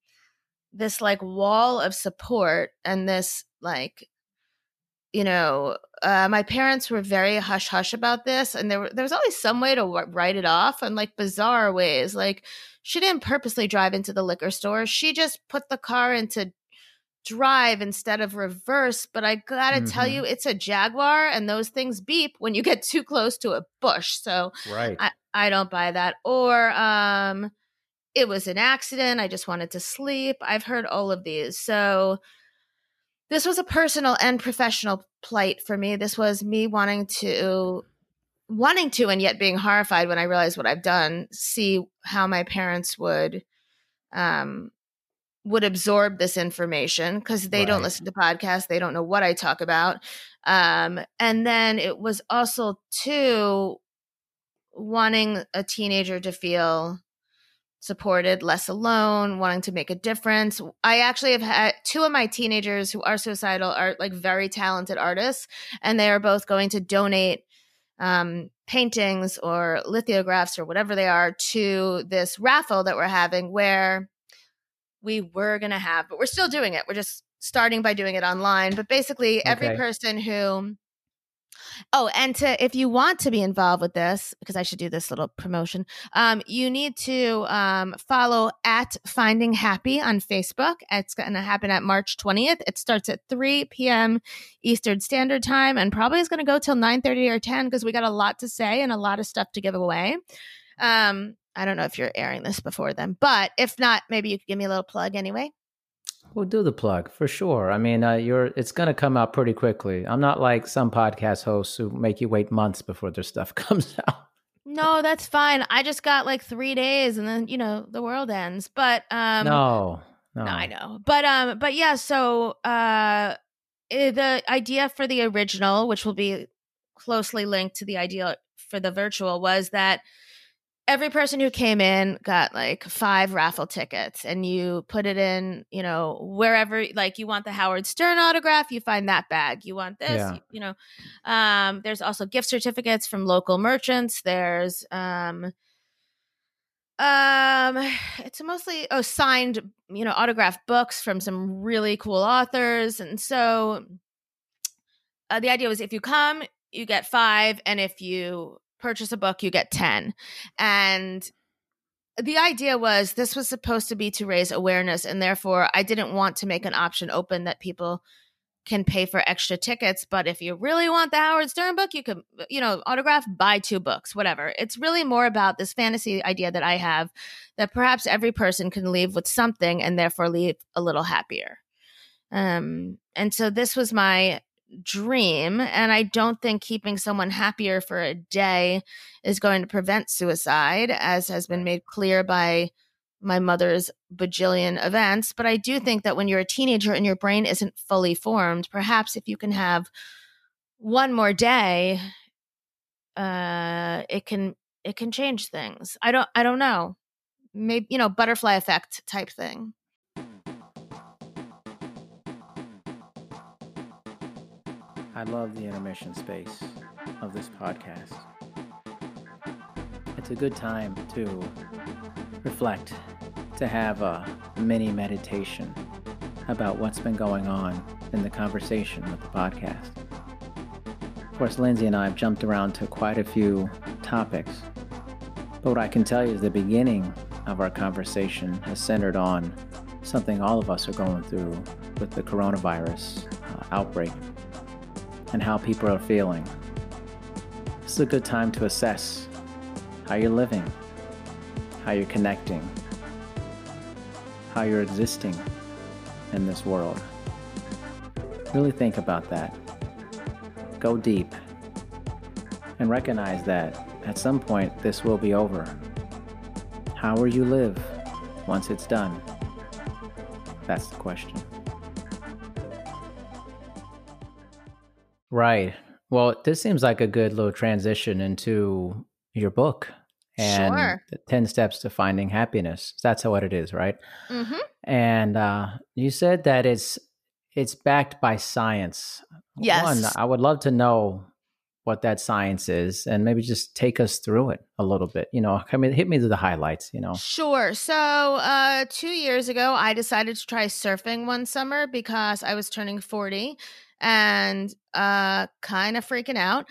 this like wall of support and this like you know uh, my parents were very hush hush about this and there, were, there was always some way to w- write it off in like bizarre ways like she didn't purposely drive into the liquor store she just put the car into drive instead of reverse but i gotta tell Mhm. you it's a jaguar and those things beep when you get too close to a bush so right. I, I don't buy that. Or um it was an accident. I just wanted to sleep. I've heard all of these. So this was a personal and professional plight for me. This was me wanting to wanting to and yet being horrified when I realized what I've done, see how my parents would um would absorb this information because they don't listen to podcasts. They don't know what I talk about. Um, and then it was also too wanting a teenager to feel supported, less alone, wanting to make a difference. I actually have had two of my teenagers who are suicidal are like very talented artists, and they are both going to donate um, paintings or lithographs or whatever they are to this raffle that we're having where we were going to have, but we're still doing it. We're just starting by doing it online. But basically, every Okay. person who Oh, and to if you want to be involved with this, because I should do this little promotion, um, you need to um, follow at Finding Happy on Facebook. It's going to happen at March 20th. It starts at 3 p.m. Eastern Standard Time and probably is going to go till 9:30 or 10 because we got a lot to say and a lot of stuff to give away. Um, I don't know if you're airing this before then, but if not, maybe you could give me a little plug anyway. We'll do the plug for sure. I mean, uh, you're it's going to come out pretty quickly. I'm not like some podcast hosts who make you wait months before their stuff comes out. No, that's fine. I just got like three days, and then you know the world ends. But um, no, no, No, I know. But um but yeah, so uh eh, the idea for the original, which will be closely linked to the idea for the virtual was that every person who came in got like five raffle tickets and you put it in, you know, wherever like you want the Howard Stern autograph, you find that bag. You want this, Yeah. you, you know. Um there's also gift certificates from local merchants. There's um um, it's mostly oh signed, you know, autographed books from some really cool authors, and so uh, the idea was if you come, you get five, and if you purchase a book, you get ten. And the idea was this was supposed to be to raise awareness, and therefore I didn't want to make an option open that people can pay for extra tickets. But if you really want the Howard Stern book, you could, you know, autograph, buy two books, whatever. It's really more about this fantasy idea that I have that perhaps every person can leave with something and therefore leave a little happier. Um, and so this was my dream. And I don't think keeping someone happier for a day is going to prevent suicide, as has been made clear by my mother's bajillion events. But I do think that when you're a teenager and your brain isn't fully formed, perhaps if you can have one more day, uh, it can it can change things. I don't I don't know. Maybe you know, butterfly effect type thing. I love the intermission space of this podcast. It's a good time to reflect, to have a mini meditation about what's been going on in the conversation with the podcast. Of course, Lindsay and I have jumped around to quite a few topics, but what I can tell you is the beginning of our conversation has centered on something all of us are going through with the coronavirus uh, outbreak and how people are feeling. This is a good time to assess how you're living, how you're connecting, how you're existing in this world. Really think about that. Go deep and recognize that at some point this will be over. How will you live once it's done? That's the question. Right. Well, this seems like a good little transition into your book and Sure. the 10 steps to finding happiness. That's what it is, right? Mm-hmm. And uh, you said that it's it's backed by science. Yes. One, I would love to know what that science is and maybe just take us through it a little bit. You know, I mean, hit me to the highlights, you know. Sure. So, uh, two years ago, I decided to try surfing one summer because I was turning 40 and uh, kind of freaking out.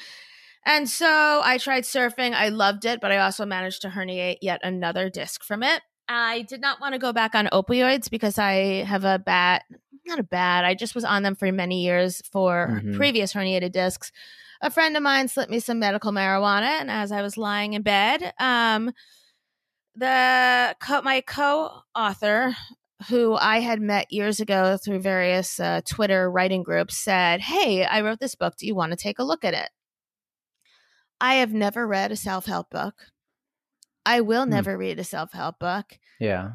And so I tried surfing. I loved it, but I also managed to herniate yet another disc from it. I did not want to go back on opioids because I have a bad, not a bad, I just was on them for many years for Mhm. previous herniated discs. A friend of mine slipped me some medical marijuana, and as I was lying in bed, um, the co- my co-author who I had met years ago through various uh, Twitter writing groups said, "Hey, I wrote this book. Do you want to take a look at it?" I have never read a self-help book. I will Hmm. never read a self-help book. Yeah.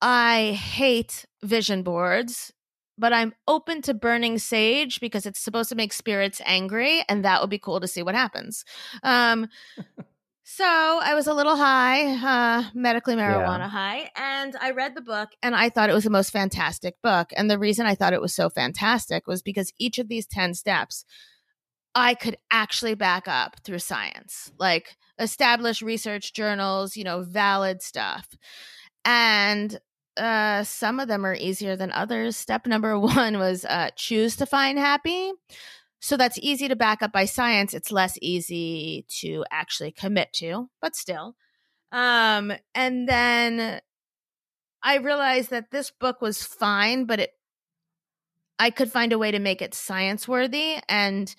I hate vision boards, but I'm open to burning sage because it's supposed to make spirits angry, and that would be cool to see what happens. Um, So I was a little high, uh, medically marijuana Yeah. high, and I read the book and I thought it was the most fantastic book. And the reason I thought it was so fantastic was because each of these 10 steps I could actually back up through science, like established research journals, you know, valid stuff. And uh, some of them are easier than others. Step number one was uh, choose to find happy. So that's easy to back up by science. It's less easy to actually commit to, but still. Um, and then I realized that this book was fine, but it I could find a way to make it science worthy. And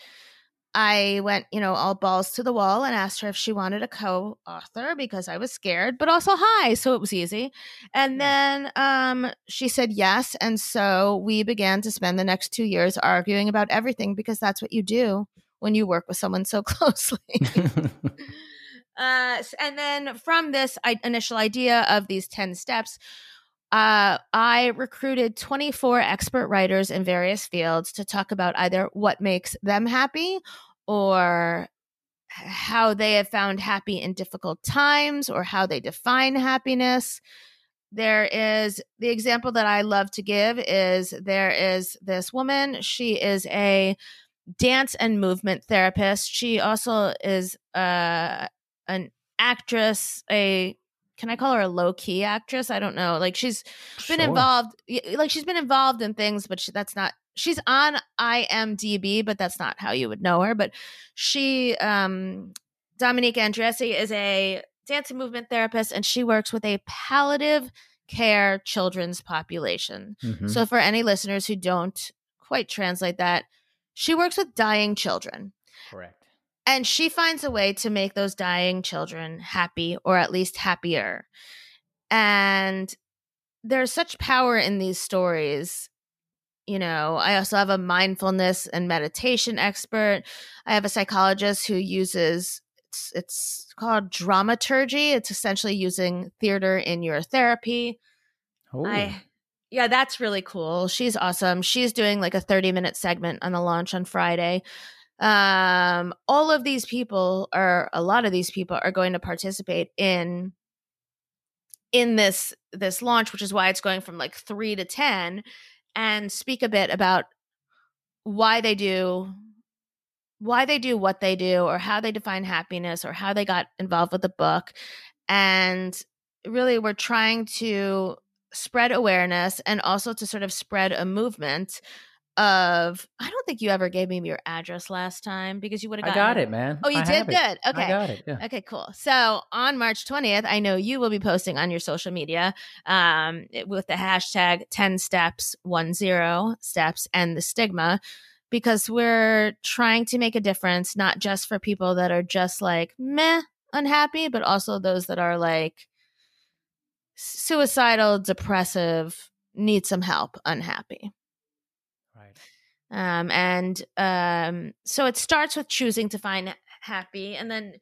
I went, you know, all balls to the wall and asked her if she wanted a co author because I was scared, but also high. So it was easy. And then um, she said yes. And so we began to spend the next two years arguing about everything because that's what you do when you work with someone so closely. uh, and then from this initial idea of these 10 steps, uh, I recruited 24 expert writers in various fields to talk about either what makes them happy or how they have found happy in difficult times or how they define happiness. There is the example that I love to give is there is this woman, she is a dance and movement therapist. She also is uh, an actress, a can I call her a low key actress? I don't know. Like she's been Sure. involved like she's been involved in things but she, that's not she's on imdb but that's not how you would know her but she um dominique andressi is a dance and movement therapist and she works with a palliative care children's population Mhm. so for any listeners who don't quite translate that she works with dying children Correct. And she finds a way to make those dying children happy or at least happier and there's such power in these stories you know i also have a mindfulness and meditation expert i have a psychologist who uses it's, it's called dramaturgy it's essentially using theater in your therapy Oh, I yeah, that's really cool. She's awesome. She's doing like a 30 minute segment on the launch on Friday. Um all of these people are a lot of these people are going to participate in in this this launch, which is why it's going from like 3 to 10 and speak a bit about why they do why they do what they do or how they define happiness or how they got involved with the book. And really we're trying to spread awareness and also to sort of spread a movement of I don't think you ever gave me your address last time because you would have I got it, man. Oh, you I did? have it. Good. Okay. I got it. Yeah. Okay, cool. So on March 20th, I know you will be posting on your social media um, with the hashtag 10 steps, 10 steps, and the stigma, because we're trying to make a difference, not just for people that are just like meh unhappy, but also those that are like suicidal, depressive, need some help, unhappy. Um, and um, so it starts with choosing to find happy. And then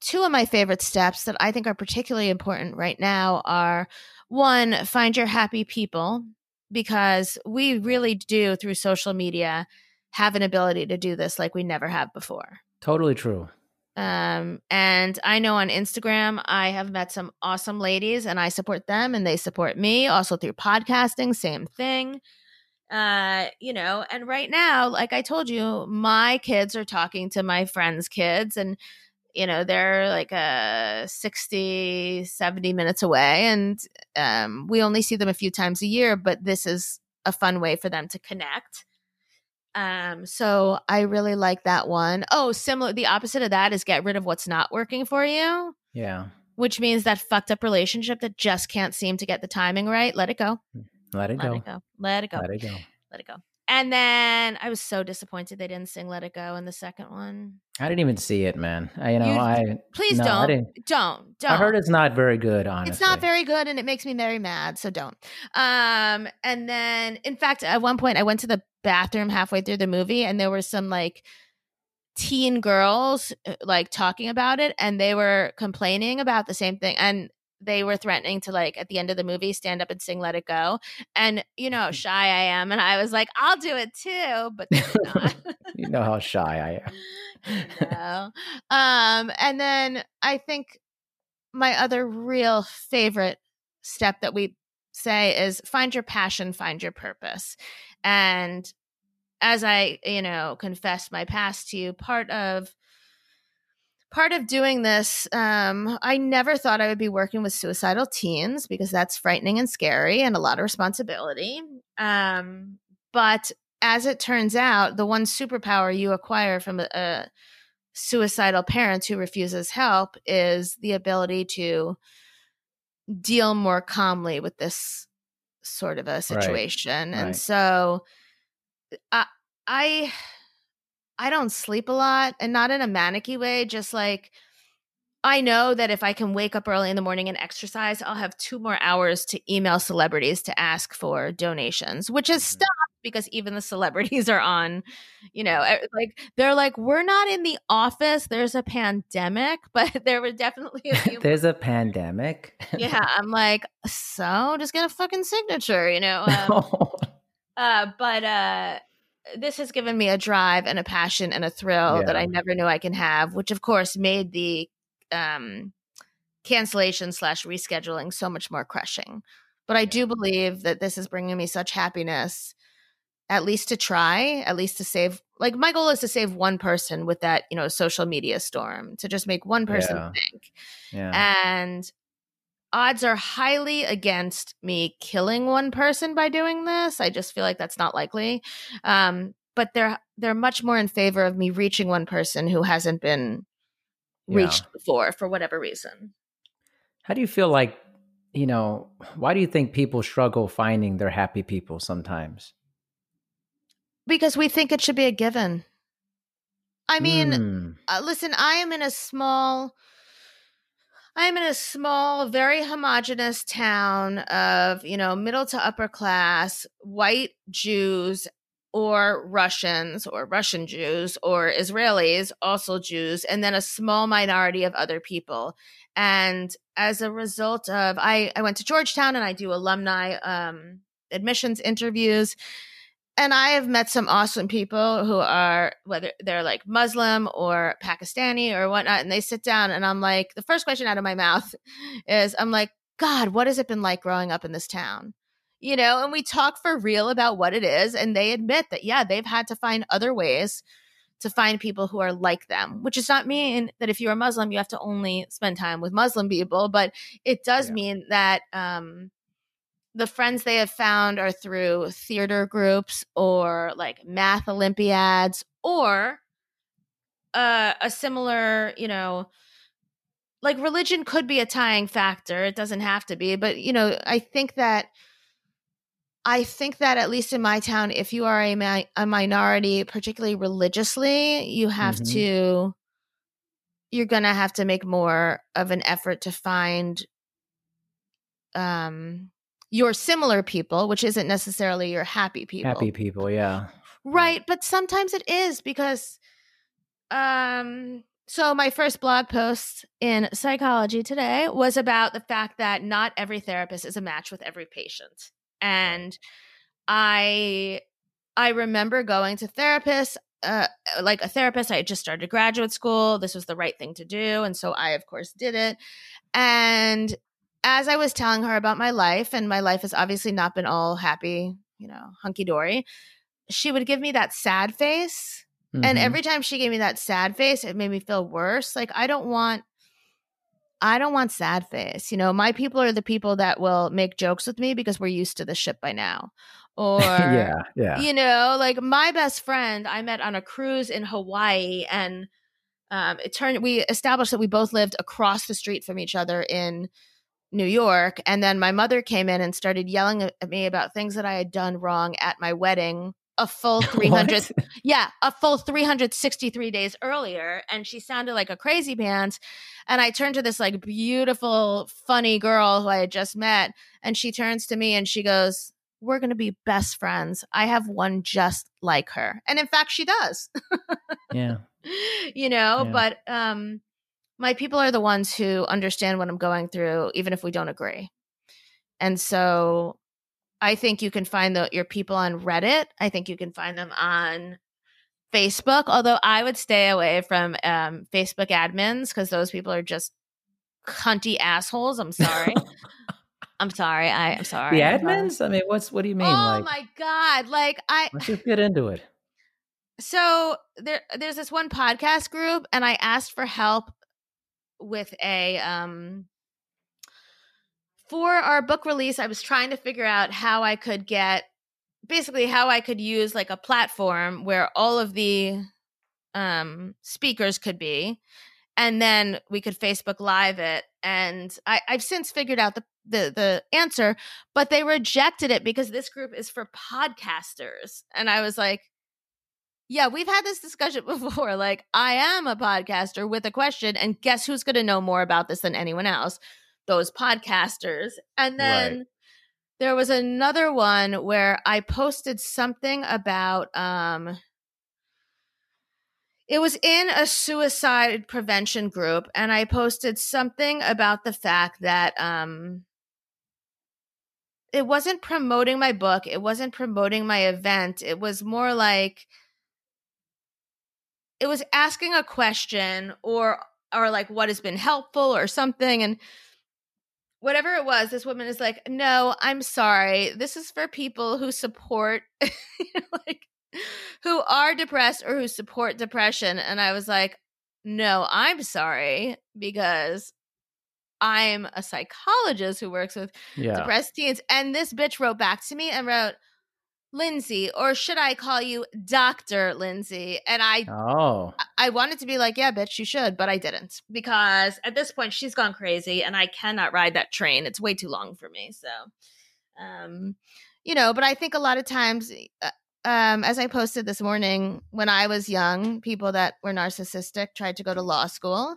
two of my favorite steps that I think are particularly important right now are one, find your happy people, because we really do through social media have an ability to do this like we never have before. Totally true. Um, and I know on Instagram, I have met some awesome ladies and I support them and they support me also through podcasting, same thing. Uh, you know, and right now, like I told you, my kids are talking to my friends' kids and you know, they're like uh 60, 70 minutes away and um we only see them a few times a year, but this is a fun way for them to connect. Um, so I really like that one. Oh, similar. The opposite of that is get rid of what's not working for you, Yeah. which means that fucked up relationship that just can't seem to get the timing right. Let it go. Let it Let go. it go. Let it go. Let it go. Let it go. And then I was so disappointed they didn't sing "Let It Go" in the second one. I didn't even see it, man. I, you know, You- I Please no, don't. didn't. Don't. Don't. I heard it's not very good. Honestly, It's not very good and it makes me very mad, so don't. Um and then in fact at one point I went to the bathroom halfway through the movie and there were some like teen girls uh, like talking about it and they were complaining about the same thing and they were threatening to like at the end of the movie stand up and sing let it go and you know how shy i am and i was like i'll do it too but not. you know how shy I am. You know? um and then i think my other real favorite step that we say is find your passion find your purpose and as i you know confessed my past to you part of part of doing this um, i never thought i would be working with suicidal teens because that's frightening and scary and a lot of responsibility um, but as it turns out the one superpower you acquire from a, a suicidal parent who refuses help is the ability to deal more calmly with this sort of a situation and right. so I, I I don't sleep a lot and not in a manicky way, just like I know that if I can wake up early in the morning and exercise, I'll have two more hours to email celebrities to ask for donations, which has Mhm. stopped because even the celebrities are on, you know, like they're like, we're not in the office. There's a pandemic, but there were definitely a few. There's a pandemic. yeah, I'm like, so just get a fucking signature, you know. Um, uh, but uh, this has given me a drive and a passion and a thrill that I never knew I can have, which of course made the um, cancellation slash rescheduling so much more crushing. But I do believe that this is bringing me such happiness, at least to try, at least to save. Like my goal is to save one person with that, you know, social media storm, to just make one person Yeah. think yeah. and odds are highly against me killing one person by doing this i just feel like that's not likely um, but they're they're much more in favor of me reaching one person who hasn't been Yeah. reached before for whatever reason How do you feel like, you know, why do you think people struggle finding their happy people sometimes? because we think it should be a given i mean Hmm. uh, listen i am in a small i am in a small very homogenous town of you know middle to upper class white jews or russians or russian jews or israelis also jews and then a small minority of other people. And as a result of i i went to georgetown and i do alumni um admissions interviews and I have met some awesome people who are whether they're like Muslim or Pakistani or whatnot, and they sit down and I'm like, the first question out of my mouth is, I'm like, God, what has it been like growing up in this town? You know, and we talk for real about what it is, and they admit that yeah, they've had to find other ways to find people who are like them, which does not mean that if you're a Muslim, you have to only spend time with Muslim people, but it does Yeah. mean that um the friends they have found are through theater groups or like math olympiads or uh, a similar you know like religion could be a tying factor it doesn't have to be but you know i think that i think that at least in my town if you are a, mi- a minority particularly religiously you have Mhm. to you're gonna have to make more of an effort to find um your similar people which isn't necessarily your happy people. Happy people, yeah. right but sometimes it is because um so my first blog post in psychology today was about the fact that not every therapist is a match with every patient. And i i remember going to therapists uh, like a therapist i had just started graduate school. This was the right thing to do and so i of course did it. And as i was telling her about my life and my life has obviously not been all happy you know hunky-dory she would give me that sad face and Mhm. every time she gave me that sad face it made me feel worse like i don't want i don't want sad face you know my people are the people that will make jokes with me because we're used to the shit by now or yeah, yeah. you know like my best friend i met on a cruise in hawaii and um, it turned we established that we both lived across the street from each other in new york and then my mother came in and started yelling at me about things that i had done wrong at my wedding a full 300 What? yeah, a full 363 days earlier. And she sounded like a crazy pants. And I turned to this like beautiful, funny girl who I had just met. And she turns to me and she goes, We're going to be best friends. I have one just like her. And in fact, she does, Yeah. you know, Yeah. but, um, my people are the ones who understand what I'm going through, even if we don't agree. And so I think you can find the, your people on Reddit. I think you can find them on Facebook, although I would stay away from um, Facebook admins because those people are just cunty assholes. I'm sorry. I'm sorry. I, am sorry. The admins? I mean, what's what do you mean? Oh like, my god! Like I let's just get into it. So there, there's this one podcast group, and I asked for help with a um for our book release. I was trying to figure out how I could get basically how I could use like a platform where all of the um speakers could be and then we could Facebook live it and I, I've since figured out the the the answer, but they rejected it because this group is for podcasters. And I was like, yeah, we've had this discussion before. Like, I am a podcaster with a question, and guess who's going to know more about this than anyone else? Those podcasters. And then right. there was another one where I posted something about um it was in a suicide prevention group and i posted something about the fact that um it wasn't promoting my book it wasn't promoting my event it was more like it was asking a question or or like what has been helpful or something and whatever it was this woman is like no i'm sorry this is for people who support like who are depressed or who support depression. And I was like, no, I'm sorry because I'm a psychologist who works with yeah. depressed teens. And this bitch wrote back to me and wrote, Lindsay, or should I call you Dr. Lindsay? And I Oh. I wanted to be like, yeah, bitch, you should, but I didn't. Because at this point she's gone crazy and I cannot ride that train. It's way too long for me. So um you know, but I think a lot of times uh, um, as I posted this morning, when I was young, people that were narcissistic tried to go to law school,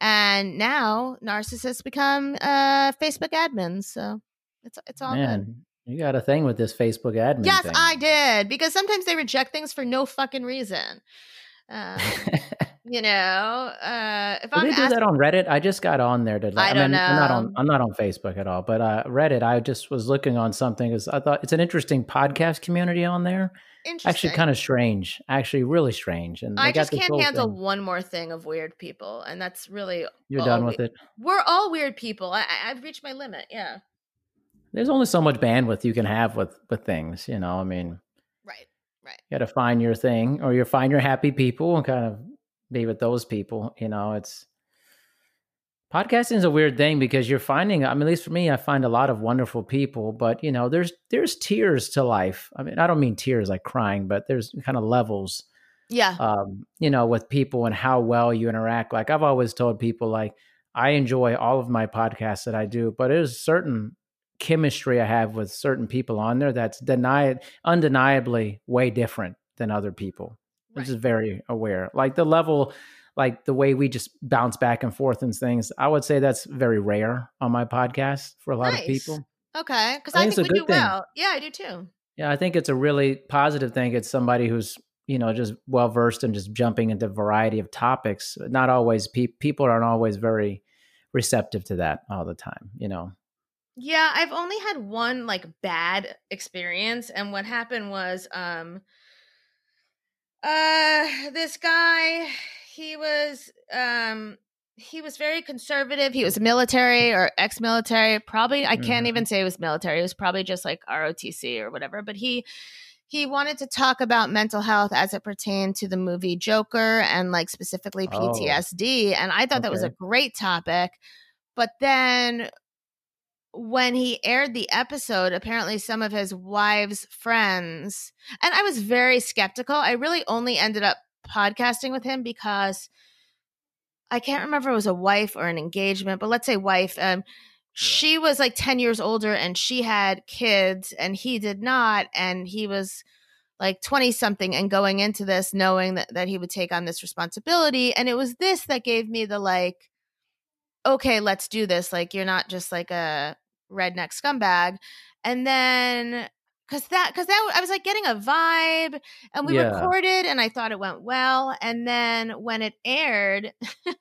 and now narcissists become uh, Facebook admins. So it's it's all Man, good. You got a thing with this Facebook admin. Yes, thing. I did because sometimes they reject things for no fucking reason. Um, you know, uh, if do they do that on Reddit? I just got on there to. I, I don't mean, know. I'm not on. I'm not on Facebook at all, but uh, Reddit. I just was looking on something because I thought it's an interesting podcast community on there. Actually, kind of strange. Actually, really strange. And I just can't handle thing. one more thing of weird people, and that's really you're done with we- it. We're all weird people. I, I've reached my limit. Yeah. There's only so much bandwidth you can have with with things. You know, I mean. Right. Right. You got to find your thing, or you find your happy people, and kind of be with those people. You know, it's podcasting is a weird thing because you're finding. I mean, at least for me, I find a lot of wonderful people, but you know, there's there's tears to life. I mean, I don't mean tears like crying, but there's kind of levels. Yeah. Um, you know, with people and how well you interact. Like I've always told people, like I enjoy all of my podcasts that I do, but there's certain chemistry I have with certain people on there that's denied undeniably way different than other people right. which is very aware. Like the level, like the way we just bounce back and forth and things, I would say that's very rare on my podcast for a lot nice. of people. Okay, because I, I, think, we do thing. well. Yeah, I do too. Yeah, I think it's a really positive thing. It's somebody who's you know just well versed and just jumping into a variety of topics. Not always pe- people aren't always very receptive to that all the time. You know. Yeah, I've only had one like bad experience, and what happened was, um, uh, this guy, he was um he was very conservative. He was military or ex-military. Probably I can't mm-hmm. even say it was military. It was probably just like ROTC or whatever. But he he wanted to talk about mental health as it pertained to the movie Joker and like specifically PTSD. Oh. And I thought okay. that was a great topic. But then when he aired the episode, apparently some of his wife's friends, and I was very skeptical. I really only ended up podcasting with him because I can't remember it was a wife or an engagement, but let's say wife. Um, she was like 10 years older and she had kids and he did not. And he was like 20 something and going into this knowing that, that he would take on this responsibility. And it was this that gave me the like, okay, let's do this. Like, you're not just like a redneck scumbag. And then, cause that, cause that, I was like getting a vibe and we yeah. recorded and I thought it went well. And then when it aired,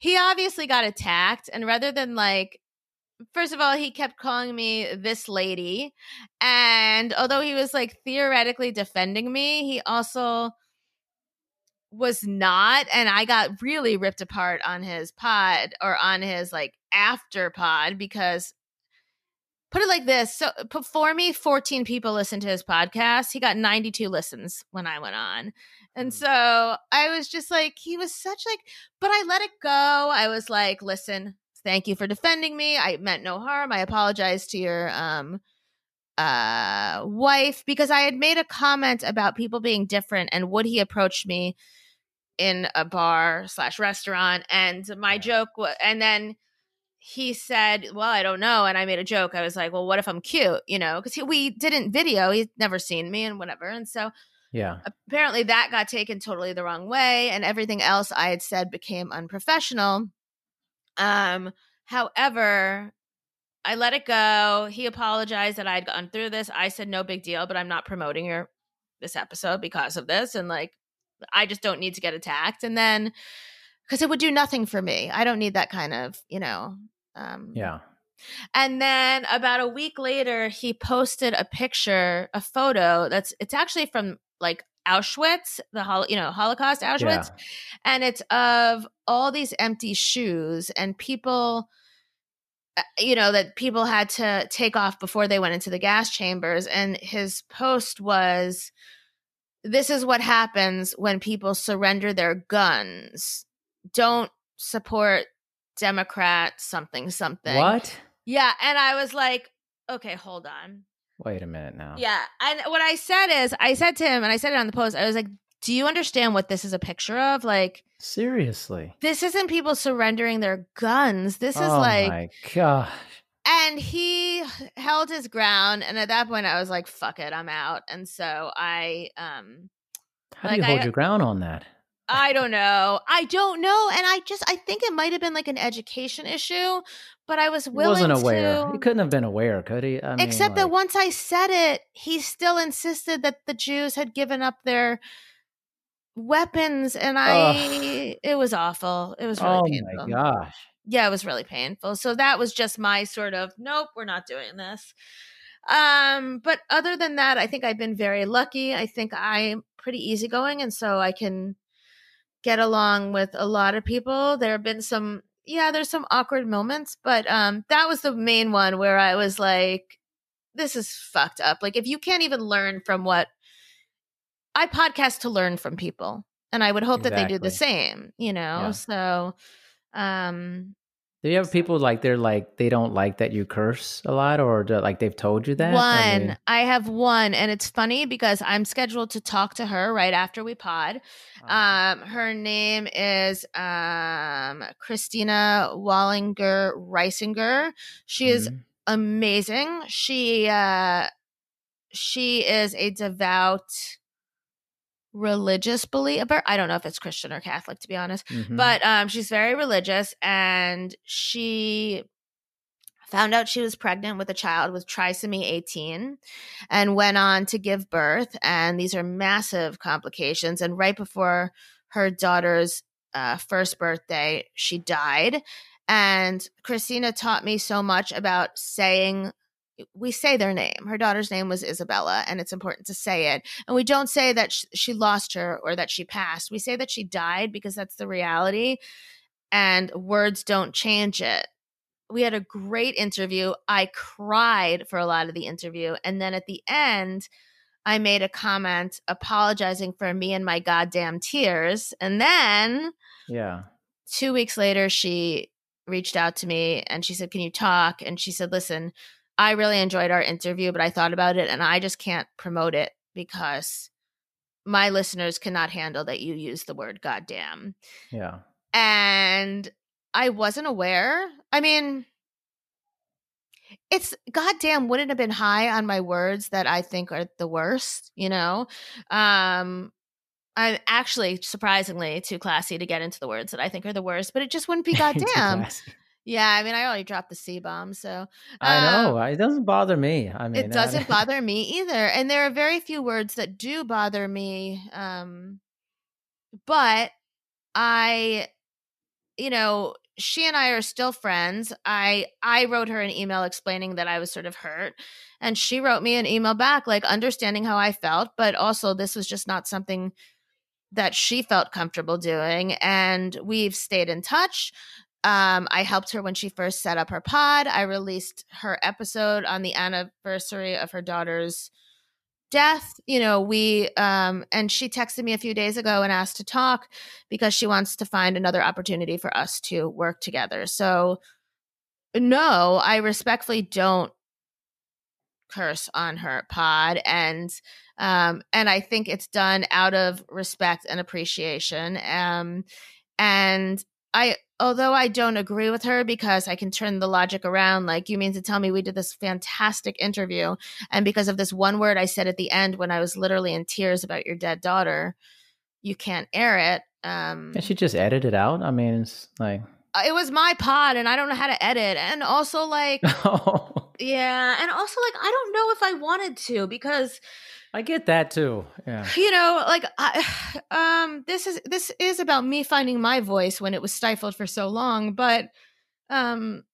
he obviously got attacked, and rather than like, first of all, he kept calling me this lady, and although he was like theoretically defending me, he also was not and i got really ripped apart on his pod or on his like after pod because put it like this so before me 14 people listened to his podcast. He got 92 listens when i went on. And so i was just like he was such like but i let it go. I was like listen thank you for defending me. I meant no harm. I apologize to your um uh wife because i had made a comment about people being different and would he approach me in a bar slash restaurant and my joke was and then he said well i don't know and i made a joke. I was like well what if i'm cute? you know because we didn't video he's never seen me and whatever and so yeah. apparently that got taken totally the wrong way and everything else i had said became unprofessional. Um however i let it go. He apologized that i'd gone through this. I said no big deal but i'm not promoting your this episode because of this and like I just don't need to get attacked. And then because it would do nothing for me. I don't need that kind of, you know. Um, yeah. And then about a week later, he posted a picture, a photo that's it's actually from like Auschwitz, the hol- you know Holocaust Auschwitz, yeah. and it's of all these empty shoes and people, uh, you know, that people had to take off before they went into the gas chambers. And his post was, this is what happens when people surrender their guns. Don't support Democrat something something. What? Yeah, and I was like, okay, hold on. Wait a minute now. Yeah, and what I said is, I said to him, and I said it on the post. I was like, "Do you understand what this is a picture of? Like, seriously, this isn't people surrendering their guns. This is oh like, my gosh." And he held his ground and at that point i was like fuck it i'm out. And so i um how do you hold I, your ground on that? I don't know. I don't know and i just i think it might have been like an education issue but i was willing he wasn't aware. To, he couldn't have been aware could he? I except like, that once i said it he still insisted that the jews had given up their weapons and i ugh. it was awful. It was really oh painful. my gosh yeah, it was really painful. So that was just my sort of nope, we're not doing this. Um, but other than that, I think I've been very lucky. I think I'm pretty easygoing, and so I can get along with a lot of people. There have been some, yeah, there's some awkward moments, but um, that was the main one where I was like, this is fucked up. Like, if you can't even learn from what I podcast to learn from people, and I would hope exactly. that they do the same, you know? Yeah. So, um, do you have people like they're like they don't like that you curse a lot, or do, like they've told you that? One, I, mean, I, have one, and it's funny because I'm scheduled to talk to her right after we pod. Uh-huh. Um, her name is um Christina Wallinger Reisinger. She is mm-hmm. amazing. She uh, she is a devout religious believer. I don't know if it's Christian or Catholic to be honest, mm-hmm. but um she's very religious and she found out she was pregnant with a child with trisomy 18 and went on to give birth and these are massive complications and right before her daughter's uh, first birthday she died and Christina taught me so much about saying we say their name. Her daughter's name was Isabella, and it's important to say it. And we don't say that sh- she lost her or that she passed. We say that she died because that's the reality, and words don't change it. We had a great interview. I cried for a lot of the interview. And then at the end, I made a comment apologizing for me and my goddamn tears. And then, yeah, two weeks later, she reached out to me and she said, Can you talk? And she said, Listen, I really enjoyed our interview, but I thought about it and I just can't promote it because my listeners cannot handle that you use the word goddamn. Yeah. And I wasn't aware. I mean, it's goddamn wouldn't have been high on my words that I think are the worst, you know? Um, I'm actually surprisingly too classy to get into the words that I think are the worst, but it just wouldn't be goddamn. Yeah, I mean, I already dropped the C bomb, so I know um, it doesn't bother me. I mean, it doesn't bother me either, and there are very few words that do bother me. Um, but I, you know, she and I are still friends. I I wrote her an email explaining that I was sort of hurt, and she wrote me an email back like understanding how I felt, but also this was just not something that she felt comfortable doing and we've stayed in touch. Um, I helped her when she first set up her pod. I released her episode on the anniversary of her daughter's death you know we um and she texted me a few days ago and asked to talk because she wants to find another opportunity for us to work together so no i respectfully don't curse on her pod and um and i think it's done out of respect and appreciation um and i although I don't agree with her because I can turn the logic around, like, you mean to tell me we did this fantastic interview, and because of this one word I said at the end when I was literally in tears about your dead daughter, you can't air it. Um, Can she just edited it out? I mean, it's like. Uh, it was my pod and I don't know how to edit. And also, like, yeah. And also, like, I don't know if I wanted to because I get that too. Yeah. you know like I, um this is this is about me finding my voice when it was stifled for so long but um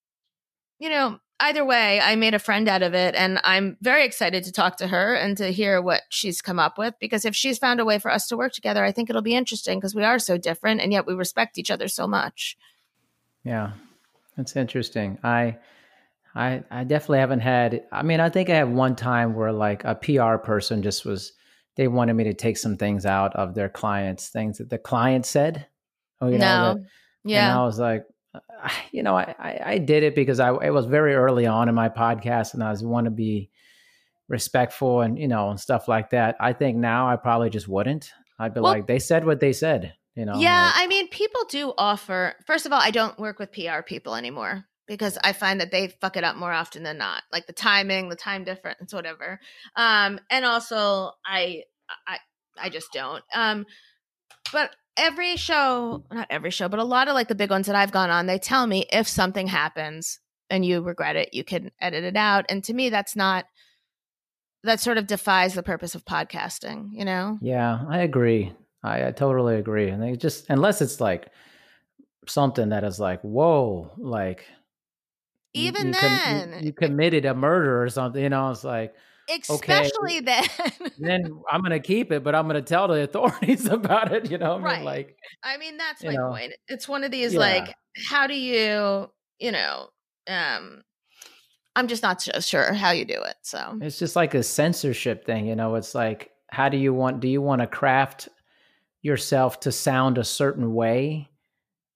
you know either way i made a friend out of it and i'm very excited to talk to her and to hear what she's come up with because if she's found a way for us to work together i think it'll be interesting because we are so different and yet we respect each other so much Yeah. That's interesting. I I I definitely haven't had I mean, I think I had one time where like a PR person just was they wanted me to take some things out of their clients, things that the client said. Oh, you know, no and yeah I was like, you know, I, I, I did it because I it was very early on in my podcast, and I was want to be respectful and you know and stuff like that. I think now I probably just wouldn't. I'd be Well- like, they said what they said. You know. yeah like- i mean people do offer first of all i don't work with pr people anymore because i find that they fuck it up more often than not like the timing the time difference whatever um and also i i i just don't um but every show not every show but a lot of like the big ones that i've gone on they tell me if something happens and you regret it you can edit it out and to me that's not that sort of defies the purpose of podcasting you know Yeah, I agree. I, I totally agree. And they just unless it's like something that is like, whoa, like even you com- you- then you, committed a murder or something. You know, it's like especially then then I'm gonna keep it, but I'm gonna tell the authorities about it. You know, I mean, Right. like I mean, that's my know. point. It's one of these Yeah. like, how do you, you know, um, I'm just not so sure how you do it. So it's just like a censorship thing. You know, it's like how do you want? Do you want to craft yourself to sound a certain way?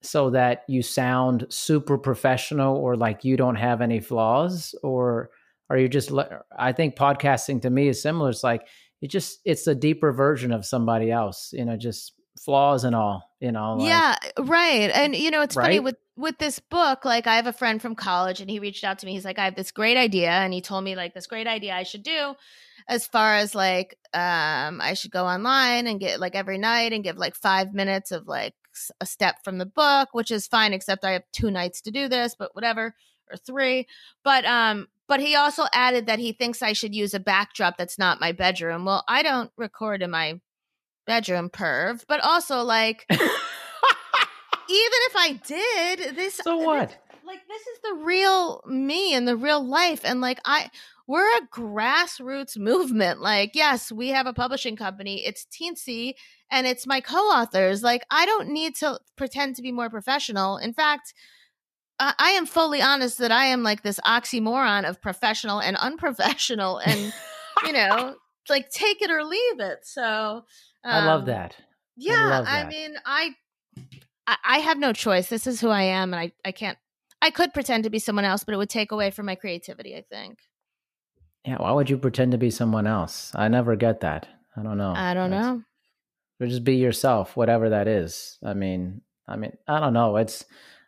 So that you sound super professional or like you don't have any flaws, or are you just? I think podcasting to me is similar. It's like it just it's a deeper version of somebody else. You know, just flaws and all. You know, like, yeah, right. And you know, it's funny with with this book. Like, I have a friend from college, and he reached out to me. He's like, I have this great idea, and he told me like this great idea I should do, as far as like, um, I should go online and get like every night and give like five minutes of like a step from the book, which is fine, except I have two nights to do this, but whatever, or three. But um, but he also added that he thinks I should use a backdrop that's not my bedroom. Well, I don't record in my bedroom, perv. But also like even if I did, this so what? like this is the real me and the real life and like I we're a grassroots movement. Like, yes, we have a publishing company. It's teensy and it's my co-authors. Like, I don't need to pretend to be more professional. In fact, I, I am fully honest that I am like this oxymoron of professional and unprofessional and you know, like take it or leave it. So I love um, that. yeah, love I mean, I, I I have no choice. This is who I am, and I I can't. I could pretend to be someone else, but it would take away from my creativity. I think. Yeah, why would you pretend to be someone else? I never get that. I don't know. I don't That's- know. Or just be yourself, whatever that is. I mean, I mean, I don't know. It's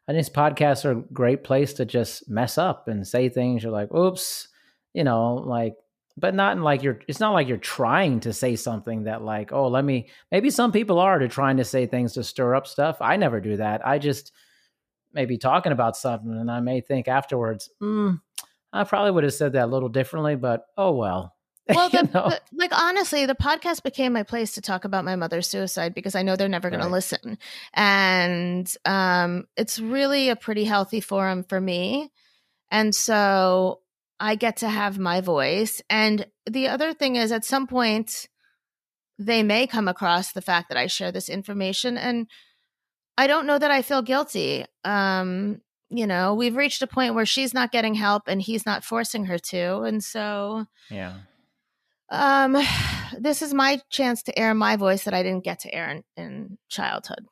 I think podcasts are a great place to just mess up and say things. You're like, oops, you know, like, but not in like you're. It's not like you're trying to say something that like, oh, let me. Maybe some people are to trying to say things to stir up stuff. I never do that. I just maybe talking about something, and I may think afterwards, hmm, I probably would have said that a little differently, but oh well. Well, the, the- like honestly, the podcast became my place to talk about my mother's suicide because I know they're never going Right. to listen, and um, it's really a pretty healthy forum for me, and so I get to have my voice. And the other thing is, at some point, they may come across the fact that I share this information, and I don't know that I feel guilty. Um, you know, we've reached a point where she's not getting help, and he's not forcing her to, and so yeah. Um, this is my chance to air my voice that I didn't get to air in, in childhood.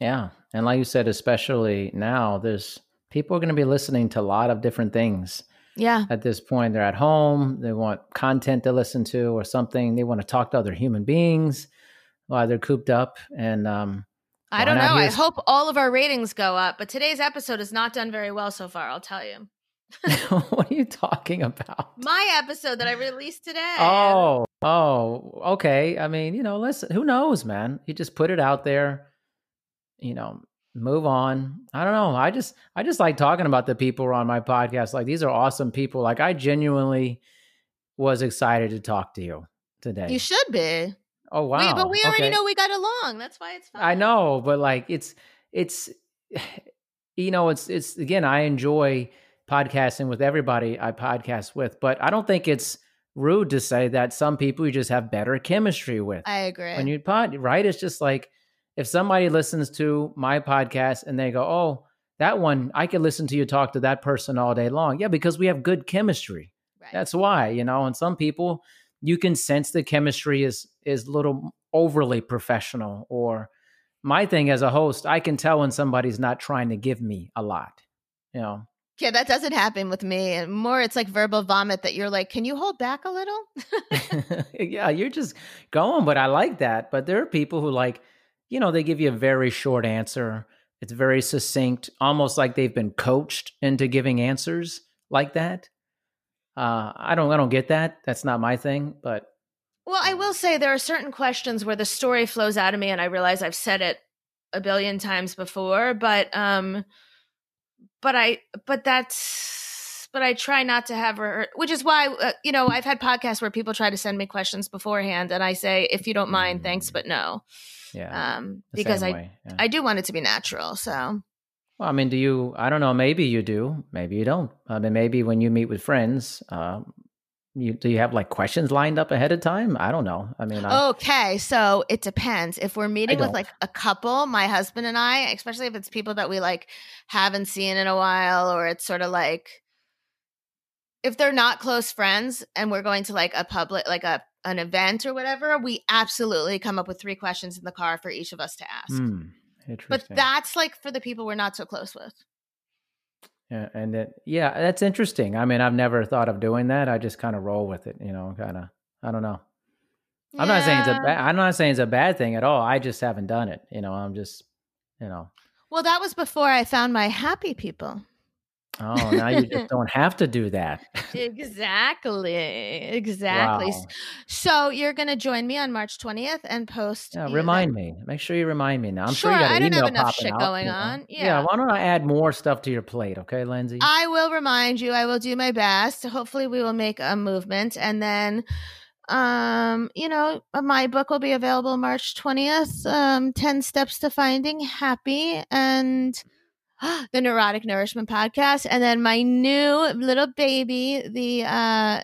Yeah. And like you said, especially now, there's people are going to be listening to a lot of different things Yeah. at this point. They're at home, they want content to listen to or something. They want to talk to other human beings while they're cooped up. And um, I don't know. I hope all of our ratings go up, but today's episode has not done very well so far, I'll tell you. what are you talking about? My episode that I released today. Oh, oh, okay. I mean, you know, listen, who knows, man? You just put it out there, you know, move on. I don't know. I just I just like talking about the people who are on my podcast. Like these are awesome people. Like I genuinely was excited to talk to you today. You should be. oh wow. We- but we already Okay. know we got along. That's why it's fun. I know, but like it's it's you know, it's it's again, I enjoy podcasting with everybody I podcast with, but I don't think it's rude to say that some people you just have better chemistry with. I agree. when you pod, right? It's just like if somebody listens to my podcast and they go, "Oh, that one, I could listen to you talk to that person all day long." Yeah, because we have good chemistry. Right. That's why, you know, and some people you can sense the chemistry is is a little overly professional or my thing as a host, I can tell when somebody's not trying to give me a lot. You know. Yeah, that doesn't happen with me. And more, it's like verbal vomit that you're like, can you hold back a little? yeah, you're just going, but I like that. But there are people who like, you know, they give you a very short answer. It's very succinct, almost like they've been coached into giving answers like that. Uh, I don't, I don't get that. That's not my thing. But Well, I will say there are certain questions where the story flows out of me, and I realize I've said it a billion times before, but um, but I, but that's, but I try not to have her, which is why uh, you know I've had podcasts where people try to send me questions beforehand, and I say, if you don't mind, thanks, but no, yeah, um, because I yeah. I do want it to be natural. So Well, I mean, do you? I don't know. Maybe you do. Maybe you don't. I mean, maybe when you meet with friends, uh, you do you have like questions lined up ahead of time? I don't know. I mean, I, Okay, so it depends. If we're meeting with like a couple, my husband and I, especially if it's people that we like haven't seen in a while, or it's sort of like if they're not close friends and we're going to like a public, like a an event or whatever, we absolutely come up with three questions in the car for each of us to ask. hmm, But that's like for the people we're not so close with. Yeah, and it, yeah, that's interesting. I mean, I've never thought of doing that. I just kind of roll with it, you know, kind of. I don't know. I'm not saying it's a bad. I'm not saying it's a bad thing at all. I just haven't done it. You know, I'm just, you know. Well, that was before I found my happy people. Oh, now you just don't have to do that. exactly. Exactly. Wow. So you're going to join me on March 20th and post. Yeah, remind me. Make sure you remind me now. I'm Sure, sure, you got I an don't have email enough shit out, going you know. on. Yeah. Yeah. Why don't I add more stuff to your plate, okay, Lindsay? I will remind you. I will do my best. Hopefully, we will make a movement, and then, um, you know, my book will be available March twentieth. Um, Ten Steps to Finding Happy and the Neurotic Nourishment Podcast, and then my new little baby, the uh,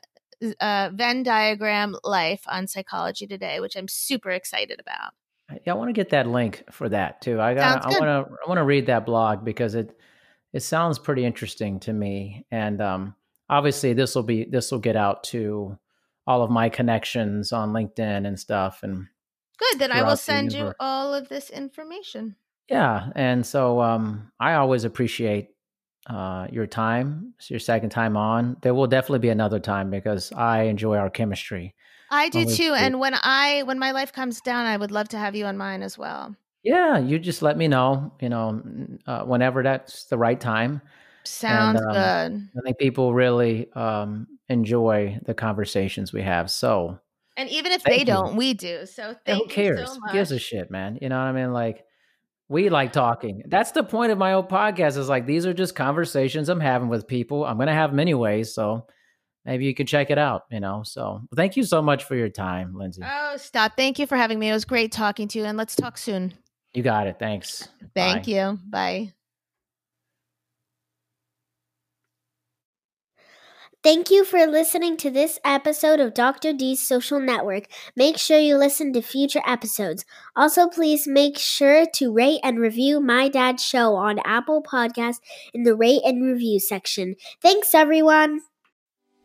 uh, Venn diagram life on Psychology Today, which I'm super excited about. Yeah, I want to get that link for that too. I got. I want to. I want to read that blog because it it sounds pretty interesting to me, and um, obviously this will be this will get out to all of my connections on LinkedIn and stuff, and Good. Then I will send you all of this information. Yeah, and so um, I always appreciate uh, your time. It's your second time on. There will definitely be another time because I enjoy our chemistry. I do too. great. And when I when my life comes down, I would love to have you on mine as well. Yeah, you just let me know. You know, uh, whenever that's the right time. Sounds um, good. I think people really um, enjoy the conversations we have. So And even if they you. don't, we do. So thank who cares? so gives a shit, man? You know what I mean? Like we like talking. That's the point of my old podcast. Is like these are just conversations I'm having with people. I'm gonna have them anyways. So maybe you could check it out. You know, so thank you so much for your time, Lindsay. Oh, stop! Thank you for having me. It was great talking to you, and let's talk soon. You got it. Thanks. Thank Bye. you. Bye. Thank you for listening to this episode of Dr. D's Social Network. Make sure you listen to future episodes. Also, please make sure to rate and review My Dad's Show on Apple Podcasts in the rate and review section. Thanks, everyone.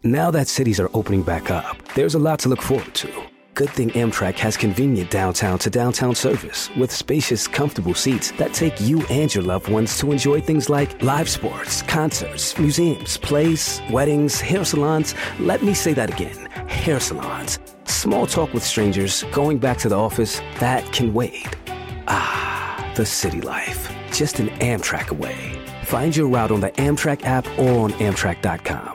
Now that cities are opening back up, there's a lot to look forward to. Good thing Amtrak has convenient downtown to downtown service with spacious, comfortable seats that take you and your loved ones to enjoy things like live sports, concerts, museums, plays, weddings, hair salons. Let me say that again hair salons. Small talk with strangers, going back to the office, that can wait. Ah, the city life. Just an Amtrak away. Find your route on the Amtrak app or on Amtrak.com.